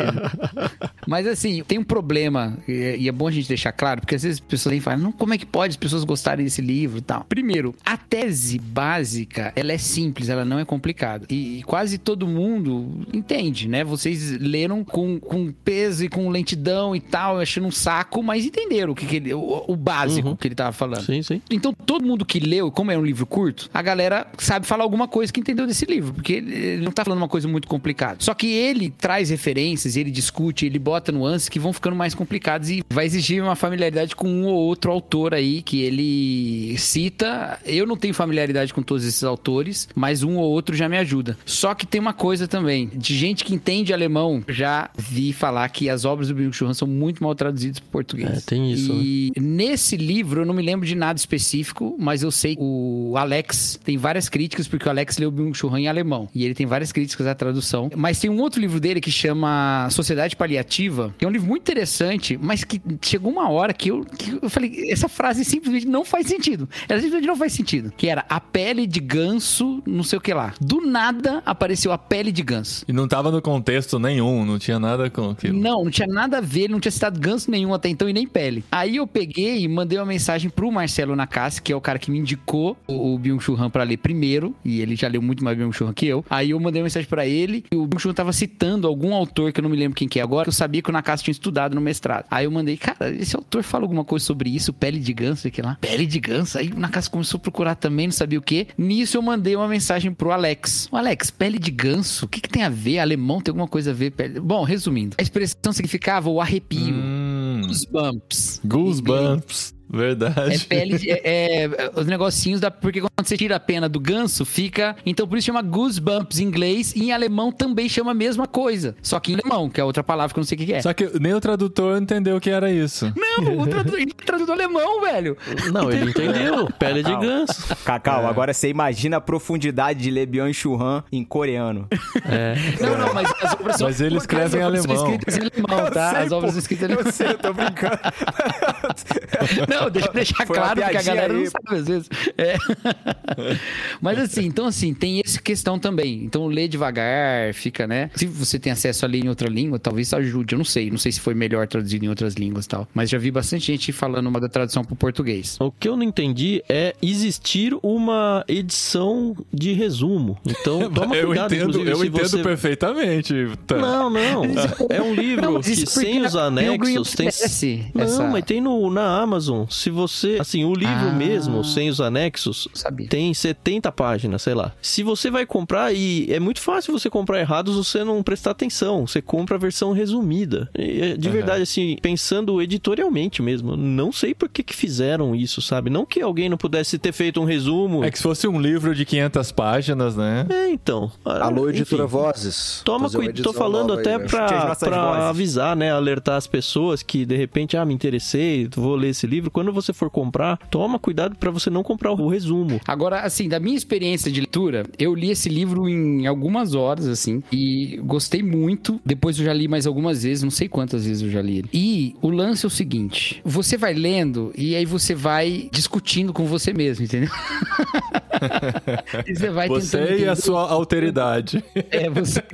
Mas assim, tem um problema, e é- é bom a gente deixar claro, porque às vezes as pessoas vêm e falam, não, como é que pode as pessoas gostarem desse livro e tal? Primeiro, a tese básica, ela é simples, ela não é complicada. E, e quase todo mundo entende, né? Vocês leram com, com peso e com lentidão e tal, achando um saco, mas entenderam o que, que ele, o, o básico Uhum. que ele tava falando. Sim, sim. Então, todo mundo que leu, como é um livro curto, a galera sabe falar alguma coisa que entendeu desse livro, porque ele ele não tá falando uma coisa muito complicada. Só que ele traz referências, ele discute, ele bota nuances que vão ficando mais complicadas e vai exigir uma familiaridade com um ou outro autor aí que ele cita. Eu não tenho familiaridade com todos esses autores, mas um ou outro já me ajuda. Só que tem uma coisa também, de gente que entende alemão, já vi falar que as obras do Byung-Chul Han são muito mal traduzidas para português. É, tem isso, E nesse livro, eu não me lembro de nada específico, mas eu sei que o Alex tem várias críticas, porque o Alex leu Byung-Chul Han em alemão. E ele tem várias críticas à tradução. Mas tem um outro livro dele que chama Sociedade Paliativa, que é um livro muito interessante, mas que chegou uma hora que eu, que eu falei, essa frase simplesmente não faz sentido. Ela simplesmente não faz sentido. Que era a pele de ganso, não sei o que lá. Do nada apareceu a pele de ganso. E não tava no contexto nenhum, não tinha nada com aquilo. Não, não tinha nada a ver, ele não tinha citado ganso nenhum até então e nem pele. Aí eu peguei e mandei uma mensagem pro Marcelo Nakassi, que é o cara que me indicou o, o Byung-Chul Han pra ler primeiro, e ele já leu muito mais Byung-Chul Han que eu. Aí eu mandei uma mensagem pra ele, e o Byung-Chul tava citando algum autor que eu não me lembro quem que é agora, que eu sabia que o Nakassi tinha estudado no mestrado. Aí eu mandei, cara, esse autor fala alguma coisa sobre isso, pele de ganso, sei lá. Pele de ganso? Aí o Nakassi começou a procurar também, não sabia o que. Nisso eu mandei uma mensagem pro Alex. O Alex, pele de ganso? O que, que tem a ver? Alemão tem alguma coisa a ver? Pele... Bom, resumindo, a expressão significava o arrepio. Hum, Goosebumps. goosebumps. Verdade. É pele, de- é, é, os negocinhos da. Porque quando você tira a pena do ganso, fica. Então por isso chama goosebumps em inglês e em alemão também chama a mesma coisa. Só que em alemão, que é outra palavra que eu não sei o que é. Só que nem o tradutor entendeu o que era isso. Não, o tradutor, ele tradutor alemão, velho. Não, ele entendeu. Pele de ganso. Cacau, agora você imagina a profundidade de Le Bihan Churran em coreano. É. Não, não, mas as obras são. Mas ele escreve em as obras são alemão. escritas em alemão, tá? sei, as obras pô. são escritas em Eu alemão. sei, eu tô brincando. <laughs> Não, deixa eu deixar claro, porque a galera aí. não sabe às vezes. É. <laughs> Mas assim, então assim, tem essa questão também. Então lê devagar, fica, né? Se você tem acesso a ler em outra língua, talvez ajude. Eu não sei. Não sei se foi melhor traduzido em outras línguas e tal. Mas já vi bastante gente falando uma da tradução pro português. O que eu não entendi é existir uma edição de resumo. Então, <laughs> toma eu cuidado, entendo, eu entendo você... perfeitamente. Tá. Não, não. É um livro Não, que sem os anexos tem. oferece Não, essa- mas tem no, na Amazon. Se você. Assim, o livro Ah. mesmo, sem os anexos, Sabia. tem 70 páginas, sei lá. Se você vai comprar, e é muito fácil você comprar errado se você não prestar atenção. Você compra a versão resumida. E, é, de Aham. verdade, assim, pensando editorialmente mesmo, não sei por que, que fizeram isso, sabe? Não que alguém não pudesse ter feito um resumo. É que se fosse um livro de 500 páginas, né? É, então. Alô, Enfim. editora Vozes. Toma cuidado, tô falando até aí, né? Pra, pra avisar, né? Alertar as pessoas que de repente, ah, me interessei, vou ler esse livro. Quando você for comprar, toma cuidado pra você não comprar o resumo. Agora, assim, da minha experiência de leitura, eu li esse livro em algumas horas, assim, e gostei muito. Depois eu já li mais algumas vezes, não sei quantas vezes eu já li ele. E o lance é o seguinte: você vai lendo e aí você vai discutindo com você mesmo, entendeu? <laughs> e você vai tentando Você e a sua alteridade. É, você. <laughs>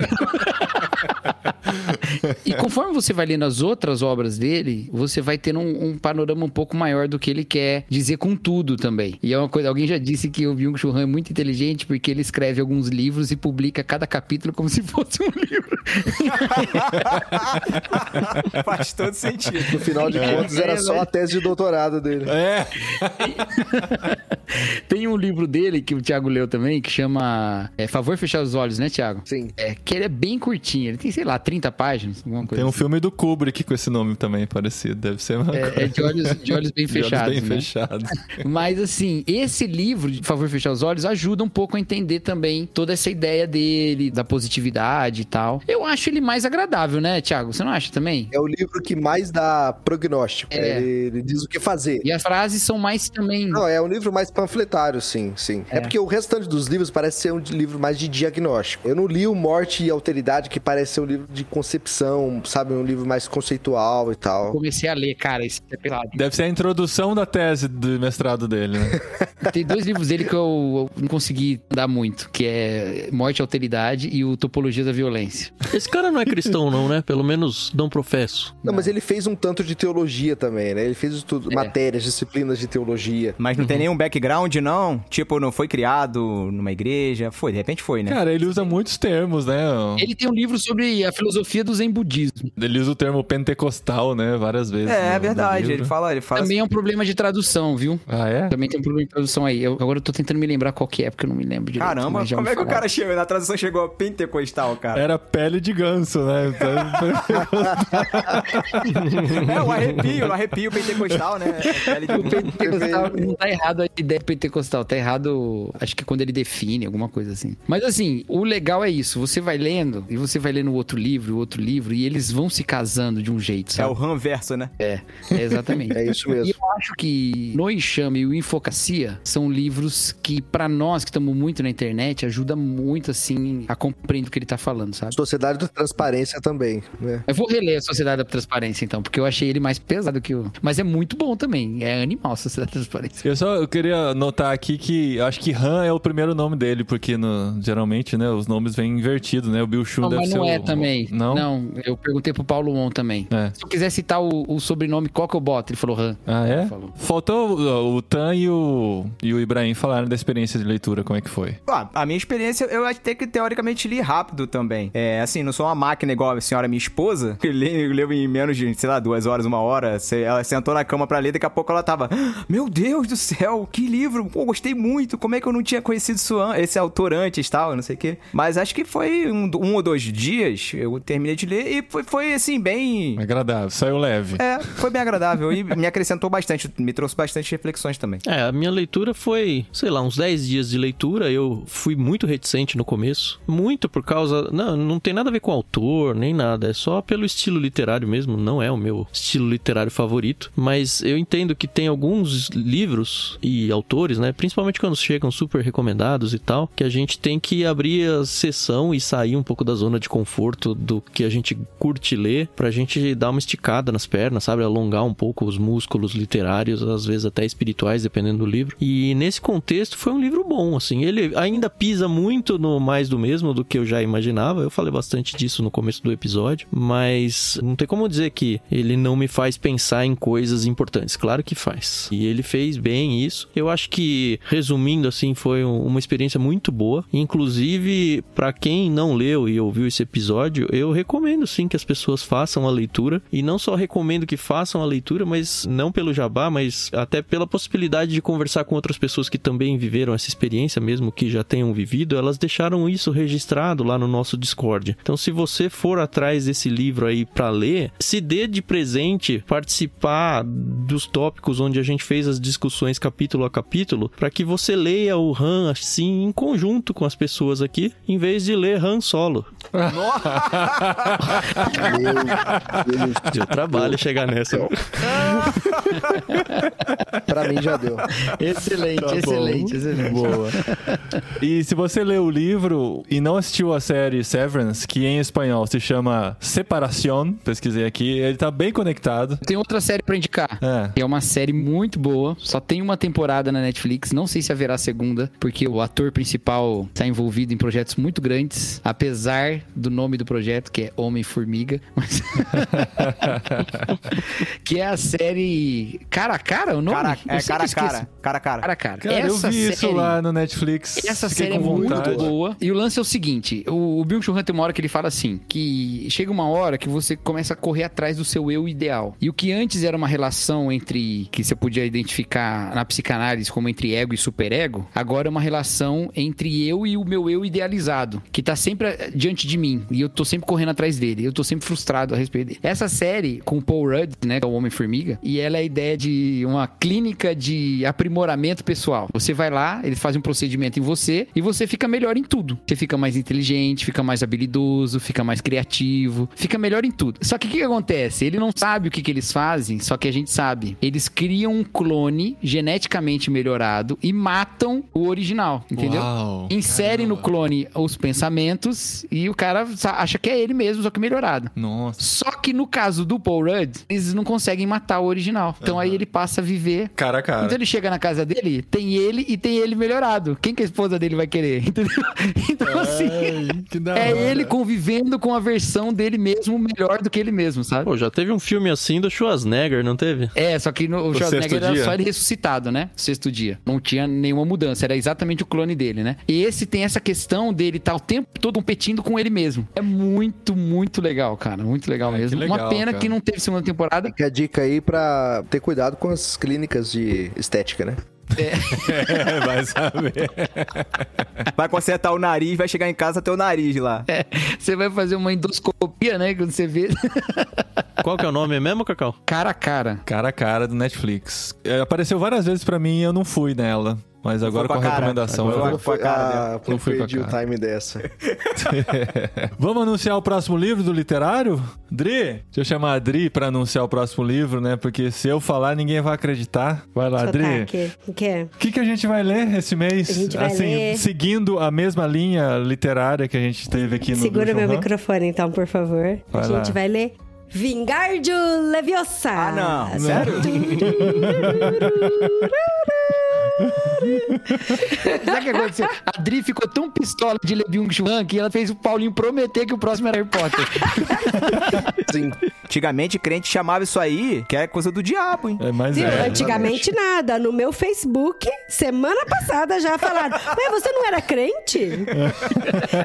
e conforme você vai lendo as outras obras dele, você vai tendo um, um panorama um pouco maior do que ele quer dizer com tudo também. E é uma coisa, alguém já disse que o Byung-Chul Han é muito inteligente porque ele escreve alguns livros e publica cada capítulo como se <laughs> fosse um livro. <laughs> Faz todo sentido. No final de É, contas, era é, só mas- a tese de doutorado dele. É. <laughs> Tem um livro dele que o Thiago leu também que chama é, Favor Fechar os Olhos, né, Thiago? Sim. É, que ele é bem curtinho, ele tem, sei lá, 30 páginas, alguma coisa Tem um assim. filme do Kubrick com esse nome também parecido. Deve ser uma É, é de olhos, de olhos bem fechados, bem né? fechados. <laughs> Mas assim, esse livro, de Favor Fechar os Olhos, ajuda um pouco a entender também toda essa ideia dele, da positividade e tal. Eu acho ele mais agradável, né, Thiago? Você não acha também? É o livro que mais dá prognóstico. É. Ele, ele diz o que fazer. E as frases são mais também. Não, é um livro mais panfletário, sim, sim. É. É. porque o restante dos livros parece ser um livro mais de diagnóstico. Eu não li o Morte e Alteridade, que parece ser um livro de concepção, sabe? Um livro mais conceitual e tal. Comecei a ler, cara, esse é pelado. Deve ser a introdução da tese do mestrado dele, né? <laughs> Tem dois livros dele que eu, não consegui dar muito, que é Morte e Alteridade e o Topologia da Violência. Esse cara não é cristão, não, né? Pelo menos não professo. Não, mas ele fez um tanto de teologia também, né? Ele fez estudo, É. matérias, disciplinas de teologia. Mas não tem nenhum background, não? Tipo, não foi criado numa igreja? Foi, de repente foi, né? Cara, ele usa muitos termos, né? Ele tem um livro sobre a filosofia do Zen budismo. Ele usa o termo pentecostal, né? Várias vezes. É, no- é verdade. Ele fala, ele fala. Também é um problema de tradução, viu? Ah, é? Também tem um problema de tradução aí. Eu- agora eu tô tentando me lembrar qual que é, porque eu não me lembro direito. Caramba, como é que o cara chegou? Na tradução chegou a pentecostal, cara. Era pele de ganso, né? <laughs> É, o arrepio, o arrepio pentecostal, né? <laughs> Pele de- O pentecostal não tá errado a ideia pentecostal, tá errado, acho que quando ele define, alguma coisa assim. Mas assim, o legal é isso, você vai lendo, e você vai lendo o outro livro, o outro livro, e eles vão se casando de um jeito, É sabe? o Han verso, né? É, é exatamente. É isso E eu acho que No Enxame e o Infocacia são livros que, pra nós que estamos muito na internet, ajuda muito, assim, a compreender o que ele tá falando, sabe? Sociedade da Transparência também, né? Eu vou reler a Sociedade da Transparência, então, porque eu achei ele mais pesado que o. Mas é muito bom também. É animal a Sociedade da Transparência. Eu só eu queria notar aqui que eu acho que Han é o primeiro nome dele, porque no- geralmente, né, os nomes vêm invertidos, né? O Bill Shun Não, deve mas ser não é o... também. Não? eu perguntei pro Paulo On também. É. Se eu quiser citar o, o sobrenome, qual que eu boto? Ele falou Han. Ah, é? Falou. Faltou o, o Tan e o, e o Ibrahim falaram da experiência de leitura, como é que foi? Ah, a minha experiência, eu até que teoricamente li rápido também. É, assim, não sou uma máquina igual a senhora minha esposa, que leu, leu em menos de, sei lá, duas horas, uma hora. Ela sentou na cama pra ler, daqui a pouco ela tava, "Ah, meu Deus do céu, que livro, pô, gostei muito, como é que eu não tinha conhecido esse autor antes tal, não sei o quê. Mas acho que foi um, um ou dois dias, eu terminei de ler e foi, foi assim, bem... Agradável, saiu leve. É, foi bem agradável e me acrescentou bastante. bastante, me trouxe bastante reflexões também. É, a minha leitura foi, sei lá, uns 10 dias de leitura. Eu fui muito reticente no começo. Muito por causa. Não, não tem nada a ver com o autor, nem nada. É só pelo estilo literário mesmo. Não é o meu estilo literário favorito. Mas eu entendo que tem alguns livros e autores, né? Principalmente quando chegam super recomendados e tal, que a gente tem que abrir a sessão e sair um pouco da zona de conforto do que a gente curte ler, pra gente dar uma esticada nas pernas, sabe? Alongar um pouco os músculos literários, às vezes até espirituais, dependendo do livro. E nesse contexto foi um livro bom, assim. Ele ainda pisa muito no mais do mesmo do que eu já imaginava. Eu falei bastante disso no começo do episódio, mas não tem como dizer que ele não me faz pensar em coisas importantes. Claro que faz. E ele fez bem isso. Eu acho que, resumindo assim, foi um- uma experiência muito boa. Inclusive, para quem não leu e ouviu esse episódio, eu recomendo sim que as pessoas façam a leitura. E não só recomendo que façam a leitura, mas não pelo jabá, mas até pela possibilidade de conversar com outras pessoas que também viveram essa experiência, mesmo que já tenham vivido, elas deixaram isso registrado lá no nosso Discord. Então, se você for atrás desse livro aí para ler, se dê de presente participar dos tópicos onde a gente fez as discussões capítulo a capítulo, para que você leia o Han assim em conjunto com as pessoas aqui, em vez de ler Han solo. <laughs> Deus. Deu trabalho chegar nessa. <laughs> Pra mim já deu. Excelente, Tá excelente, excelente. Boa. E se você leu o livro e não assistiu a série Severance, que em espanhol se chama Separación, pesquisei aqui, ele tá bem conectado. Tem outra série pra indicar. É. que É uma série muito boa, só tem uma temporada na Netflix, não sei se haverá segunda, porque o ator principal está envolvido em projetos muito grandes, apesar do nome do projeto, que é Homem-Formiga, mas... <laughs> que é a série Cara a Cara, o nome? Cara, é cara a cara. Cara a cara. Cara a cara. Cara, eu Essa vi isso série- lá no Netflix. essa série é muito boa. E o lance é o seguinte: o, o Bill Churran tem uma hora que ele fala assim: que chega uma hora que você começa a correr atrás do seu eu ideal. E o que antes era uma relação entre. que você podia identificar na psicanálise como entre ego e superego, agora é uma relação entre eu e o meu eu idealizado, que tá sempre eh, diante de mim. E eu tô sempre correndo atrás dele. Eu tô sempre frustrado a respeito dele. Essa série com o Paul Rudd, né, que é o Homem-Formiga, e ela é ideia de uma clínica de aprimoramento pessoal. Você vai lá, eles fazem um procedimento em você e você fica melhor em tudo. Você fica mais inteligente, fica mais habilidoso, fica mais criativo, fica melhor em tudo. Só que o que, que acontece? Ele não sabe o que, que eles fazem, só que a gente sabe. Eles criam um clone geneticamente melhorado e matam o original, entendeu? Uau, Insere no caramba. clone os pensamentos e o cara acha que é ele mesmo, só que melhorado. Nossa. Só que no caso do Paul Rudd, eles não conseguem matar o original. Então aí ele passa a viver. Cara a cara. Então ele chega na casa dele, tem ele e tem ele melhorado. Quem que a esposa dele vai querer? <laughs> Entendeu? Então assim, Ai, que da é hora. ele convivendo com a versão dele mesmo melhor do que ele mesmo, sabe? Pô, já teve um filme assim do Schwarzenegger, não teve? É, só que no, o sexto Schwarzenegger era dia? só ele ressuscitado, né? Sexto dia. Não tinha nenhuma mudança, era exatamente o clone dele, né? E esse tem essa questão dele estar o tempo todo competindo com ele mesmo. É muito, muito legal, cara. Muito legal que mesmo. legal, Uma pena cara. que não teve segunda temporada. Fica a dica aí pra ter cuidado com as clínicas de estética, né? É, <laughs> vai saber. Vai consertar o nariz, vai chegar em casa até o nariz lá. É, você vai fazer uma endoscopia, né? Quando você vê <laughs> Qual que é o nome mesmo, Cacau? cara a cara. Cara a cara do Netflix. É, apareceu várias vezes pra mim e eu não fui nela. Mas agora com a recomendação Agora eu a cara ah, Não fui com a perdi o time dessa. Vamos anunciar o próximo livro do literário? Dri? Deixa eu chamar a Dri pra anunciar o próximo livro, né? Porque se eu falar, ninguém vai acreditar. Vai lá, Dri. O quê? O que, que a gente vai ler esse mês? A gente vai assim, ler- seguindo a mesma linha literária que a gente teve aqui no Segura meu microfone, então, por favor. Vai a gente lá. vai ler Vingardio Leviosa. Ah, não. Sério? Sabe o que aconteceu? A Dri ficou tão pistola de ler Byung-Chul que ela fez o Paulinho prometer que o próximo era Harry Potter. <laughs> Sim. Antigamente, crente chamava isso aí, que era coisa do diabo, hein? É, mas Viu? é. Antigamente nada. No meu Facebook, semana passada já falaram: <laughs> Ué, você não era crente?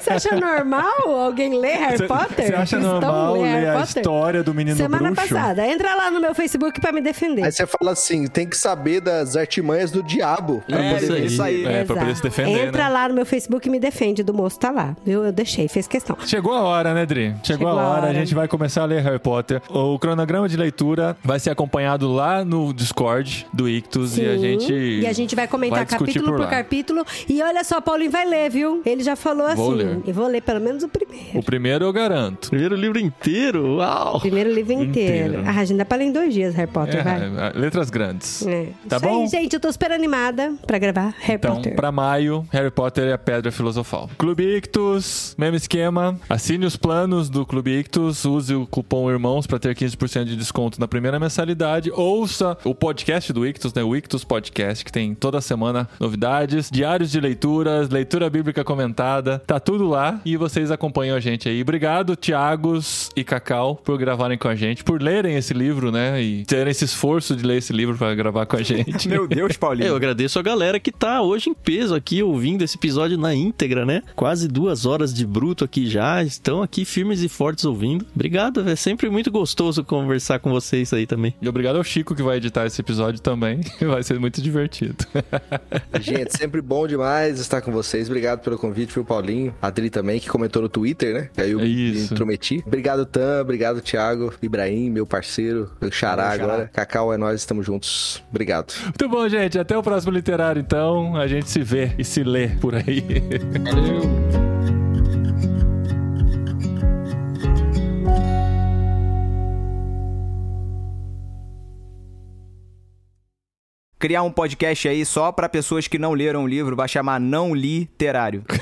Você acha normal alguém ler Harry Cê- Potter? Você acha Cristão normal ler Harry a Potter? história do menino Semana bruxo? passada. Entra lá no meu Facebook pra me defender. Aí você fala assim, tem que saber das artimanhas do diabo. Pra É, poder isso aí. É, pra poder se defender, Entra né? lá no meu Facebook e me defende. Do moço tá lá, viu? Eu deixei, fez questão. Chegou a hora, né, Dri? Chegou, Chegou a a hora, a hora. gente vai começar a ler Harry Potter. O cronograma de leitura vai ser acompanhado lá no Discord do Ictus e a Sim. gente. E a gente vai comentar vai capítulo por, lá. capítulo. E olha só, Paulinho vai ler, viu? Ele já falou assim. Vou ler. Eu vou ler pelo menos o primeiro. O primeiro eu garanto. Primeiro livro inteiro, uau! Primeiro livro inteiro. Inteiro. Ah, a gente dá pra ler em dois dias, Harry Potter, vai. É, letras grandes. É. Tá Isso bom? aí, gente. Eu tô super animada pra gravar Harry Então, Potter. pra maio, Harry Potter e a Pedra Filosofal. Clube Ictus, mesmo esquema. Assine os planos do Clube Ictus, use o cupom IRMãos pra ter 15% de desconto na primeira mensalidade. Ouça o podcast do Ictus, né? O Ictus Podcast, que tem toda semana novidades, diários de leituras, leitura bíblica comentada. Tá tudo lá e vocês acompanham a gente aí. Obrigado, Tiagos e Cacau, por gravarem com a gente, por lerem esse livro, né? E terem esse esforço de ler esse livro pra gravar com a <laughs> gente. Meu Deus, Paulinho. Eu agradeço a galera que tá hoje em peso aqui ouvindo esse episódio na íntegra, né? Quase duas horas de bruto aqui já. Estão aqui firmes e fortes ouvindo. Obrigado, é sempre muito gostoso conversar com vocês aí também. E obrigado ao Chico que vai editar esse episódio também. <laughs> Vai ser muito divertido. <laughs> Gente, sempre bom demais estar com vocês. Obrigado pelo convite, viu, Paulinho? A Adri também, que comentou no Twitter, né? Aí eu É me intrometi. Obrigado, Tam. Obrigado, Thiago. Ibrahim, meu parceiro. Meu xará Meu xará. agora. Cacau é nós, estamos juntos. Obrigado. Muito bom, gente. Até o próximo literário, então. A gente se vê e se lê por aí. Criar um podcast aí só pra pessoas que não leram o livro, vai chamar Não Literário. <laughs>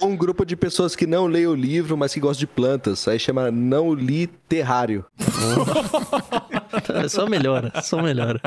Um grupo de pessoas que não leem o livro, mas que gostam de plantas. Aí chama Não Li Terrário. <laughs> Só melhora, só melhora.